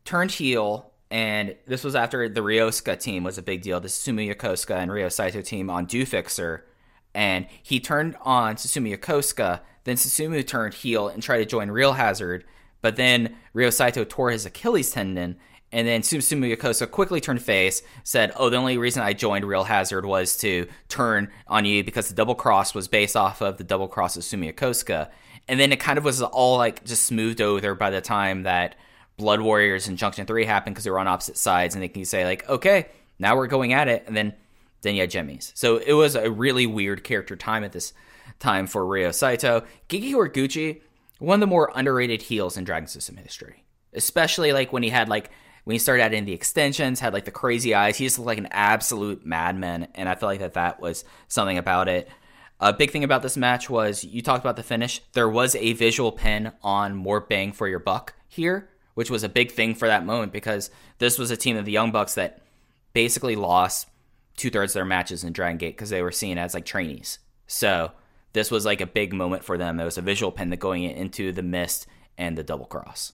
turned heel, and this was after the Ryosuka team was a big deal. The Susumu Yokosuka and Ryo Saito team on Do Fixer, and he turned on Susumu Yokosuka. Then Susumu turned heel and tried to join Real Hazard, but then Ryo Saito tore his Achilles tendon. And then Susumu Yokosuka quickly turned face, said, "Oh, the only reason I joined Real Hazard was to turn on you because the double cross was based off of the double cross of Susumu Yokosuka." And then it kind of was all like just smoothed over by the time that Blood Warriors and Junction Three happened because they were on opposite sides, and they can say like, "Okay, now we're going at it," and then then you had Jimmyz. So it was a really weird character time at this time for Ryo Saito. Genki Horiguchi, one of the more underrated heels in Dragon System history, especially like when he had like when he started adding the extensions, had like the crazy eyes. He just looked like an absolute madman, and I feel like that that was something about it. A big thing about this match was you talked about the finish. There was a visual pin on more bang for your buck here, which was a big thing for that moment because this was a team of the Young Bucks that basically lost two thirds of their matches in Dragon Gate because they were seen as like trainees. So this was like a big moment for them. It was a visual pin that going into the mist and the double cross.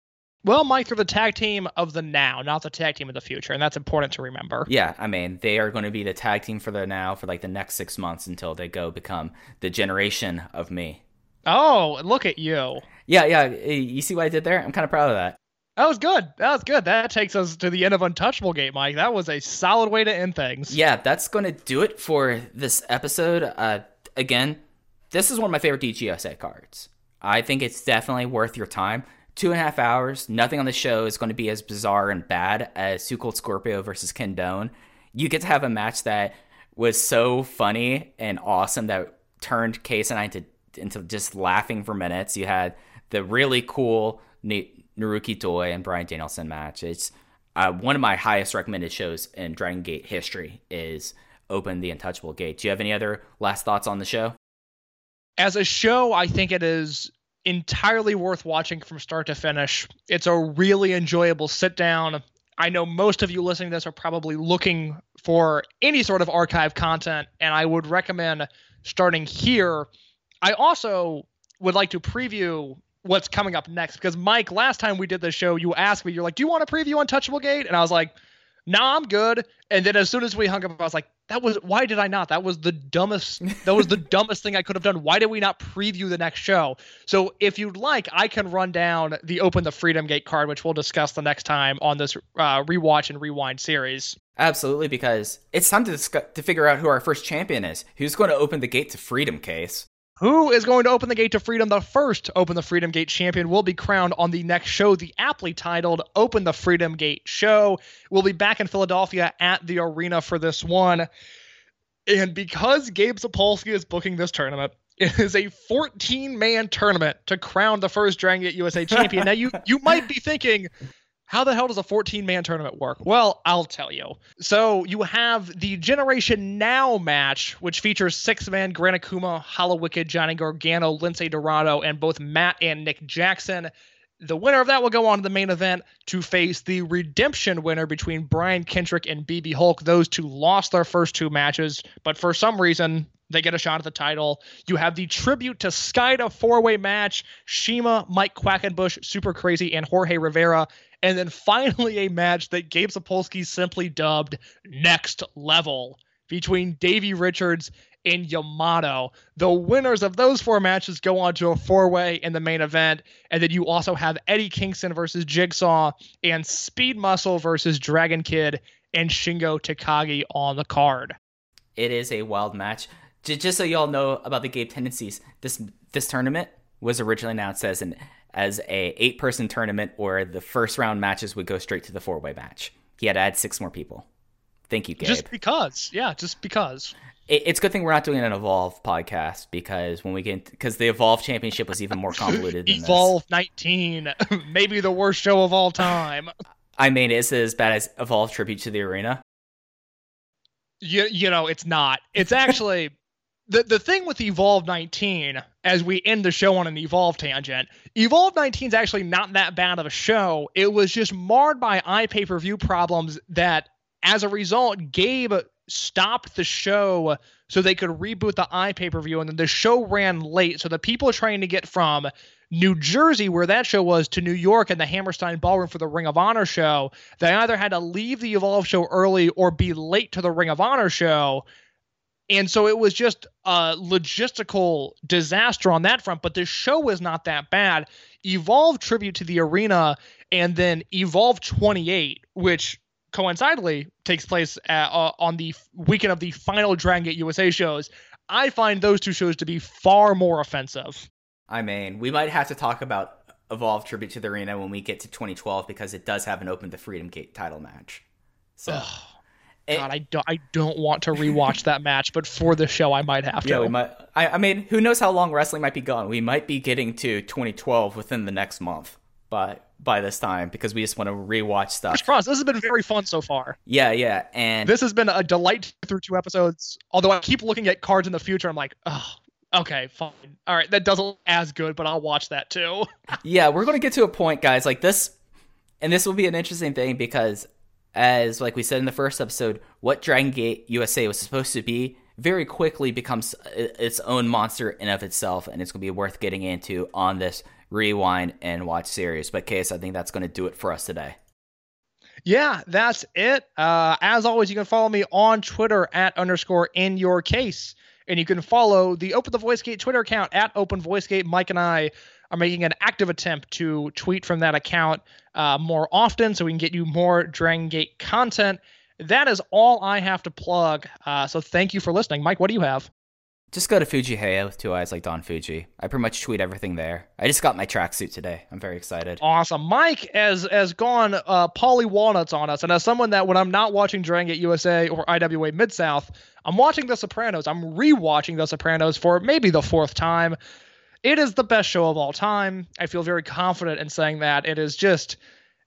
Well, Mike, they're the tag team of the now, not the tag team of the future, and that's important to remember. Yeah, I mean, they are going to be the tag team for the now for like the next six months until they go become the generation of me. Oh, look at you. Yeah, yeah. You see what I did there? I'm kind of proud of that. That was good. That was good. That takes us to the end of Untouchable Gate, Mike. That was a solid way to end things. Yeah, that's going to do it for this episode. Uh, again, this is one of my favorite DGSA cards. I think it's definitely worth your time. Two and a half hours. Nothing on the show is going to be as bizarre and bad as 2 Cold Scorpio versus Ken Doane. You get to have a match that was so funny and awesome that turned Case and I into, into just laughing for minutes. You had the really cool Naruki Doi and Bryan Danielson match. It's uh, one of my highest recommended shows in Dragon Gate history. Is Open the Untouchable Gate. Do you have any other last thoughts on the show? As a show, I think it is entirely worth watching from start to finish. It's a really enjoyable sit down. I know most of you listening to this are probably looking for any sort of archive content, and I would recommend starting here. I also would like to preview what's coming up next because Mike, last time we did the show, you asked me, you're like, "Do you want to preview Untouchable Gate?" And I was like, "Nah, I'm good." And then as soon as we hung up, I was like, "That was why did I not? That was the dumbest. That was the *laughs* dumbest thing I could have done. Why did we not preview the next show?" So if you'd like, I can run down the Open the Freedom Gate card, which we'll discuss the next time on this uh, rewatch and rewind series. Absolutely, because it's time to discuss, to figure out who our first champion is. Who's going to open the gate to freedom? Case. Who is going to open the gate to freedom? The first Open the Freedom Gate champion will be crowned on the next show, the aptly titled Open the Freedom Gate Show. We'll be back in Philadelphia at the arena for this one. And because Gabe Sapolsky is booking this tournament, it is a 14 man tournament to crown the first Dragon Gate USA *laughs* champion. now, you, you might be thinking, how the hell does a 14 man tournament work? Well, I'll tell you. So you have the Generation Now match, which features six man Gran Akuma, Hallowicked, Johnny Gargano, Lince Dorado, and both Matt and Nick Jackson. The winner of that will go on to the main event to face the redemption winner between Brian Kendrick and BB Hulk. Those two lost their first two matches, but for some reason, they get a shot at the title. You have the tribute to Skayde four way match Shiima, Mike Quackenbush, Super Crazy, and Jorge Rivera. And then finally, a match that Gabe Sapolsky simply dubbed Next Level between Davey Richards and Yamato. The winners of those four matches go on to a four way in the main event. And then you also have Eddie Kingston versus Jigsaw and Speed Muscle versus Dragon Kid and Shingo Takagi on the card. It is a wild match. Just so y'all know about the Gabe tendencies, this this tournament was originally announced as an as a eight person tournament where the first round matches would go straight to the four way match. He had to add six more people. Thank you, Gabe. Just because. Yeah, just because. It- it's a good thing we're not doing an Evolve podcast because when we get because the Evolve Championship was even more convoluted. Than this. Evolve 19, *laughs* maybe the worst show of all time. I mean, is it as bad as Evolve Tribute to the Arena? You, you know, it's not. It's actually the the thing with Evolve 19 as we end the show on an Evolve tangent. Evolve 19 is actually not that bad of a show. It was just marred by iPay-per-view problems that as a result Gabe stopped the show so they could reboot the iPay-per-view and then the show ran late so the people trying to get from New Jersey, where that show was, to New York and the Hammerstein Ballroom for the Ring of Honor show, they either had to leave the Evolve show early or be late to the Ring of Honor show. And so it was just a logistical disaster on that front, but the show was not that bad. Evolve Tribute to the Arena and then Evolve 28, which coincidentally takes place at, uh, on the weekend of the final Dragon Gate USA shows. I find those two shows to be far more offensive. I mean, we might have to talk about Evolve Tribute to the Arena when we get to 2012 because it does have an Open the Freedom Gate title match. So, it- God, I don't, I don't want to rewatch that match, but for the show, I might have to. yeah, we might. I, I mean, who knows how long wrestling might be gone? We might be getting to 2012 within the next month by by this time because we just want to rewatch stuff. Cross. This has been very fun so far. Yeah, yeah, and This has been a delight through two episodes. Although I keep looking at cards in the future, I'm like, oh, okay, fine. All right, that doesn't look as good, but I'll watch that too. *laughs* yeah, we're going to get to a point, guys, like this, and this will be an interesting thing because, as like we said in the first episode, what Dragon Gate USA was supposed to be very quickly becomes its own monster in of itself, and it's going to be worth getting into on this rewind and watch series. But case, I think that's going to do it for us today. Yeah, that's it. Uh, as always, you can follow me on Twitter at underscore in your case. And you can follow the Open the Voice Gate Twitter account at Open Voice Gate. Mike and I are making an active attempt to tweet from that account uh, more often so we can get you more Dragon Gate content. That is all I have to plug. Uh, so thank you for listening. Mike, what do you have? Just go to Fujii Heya with two eyes like Don Fujii. I pretty much tweet everything there. I just got my tracksuit today. I'm very excited. Awesome. Mike has has gone uh, Paulie Walnuts on us, and as someone that when I'm not watching Dragon Gate USA or IWA Mid South, I'm watching The Sopranos. I'm rewatching The Sopranos for maybe the fourth time. It is the best show of all time. I feel very confident in saying that. It is just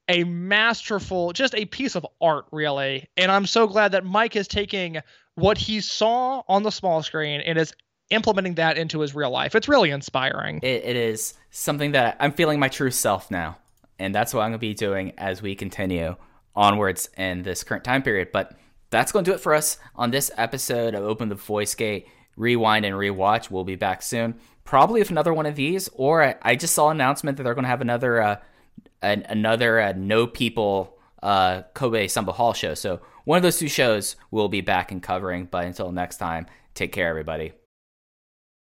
a masterful, just a piece of art, really. And I'm so glad that Mike is taking what he saw on the small screen and is implementing that into his real life. It's really inspiring. it, it is something that I'm feeling my true self now. And that's what I'm going to be doing as we continue onwards in this current time period. But that's going to do it for us on this episode of Open the Voice Gate Rewind and Rewatch. We'll be back soon, probably with another one of these. Or I, I just saw an announcement that they're going to have another uh, an, another uh, No People uh, Kobe Sanbo Hall show. So one of those two shows we'll be back and covering. But until next time, take care, everybody.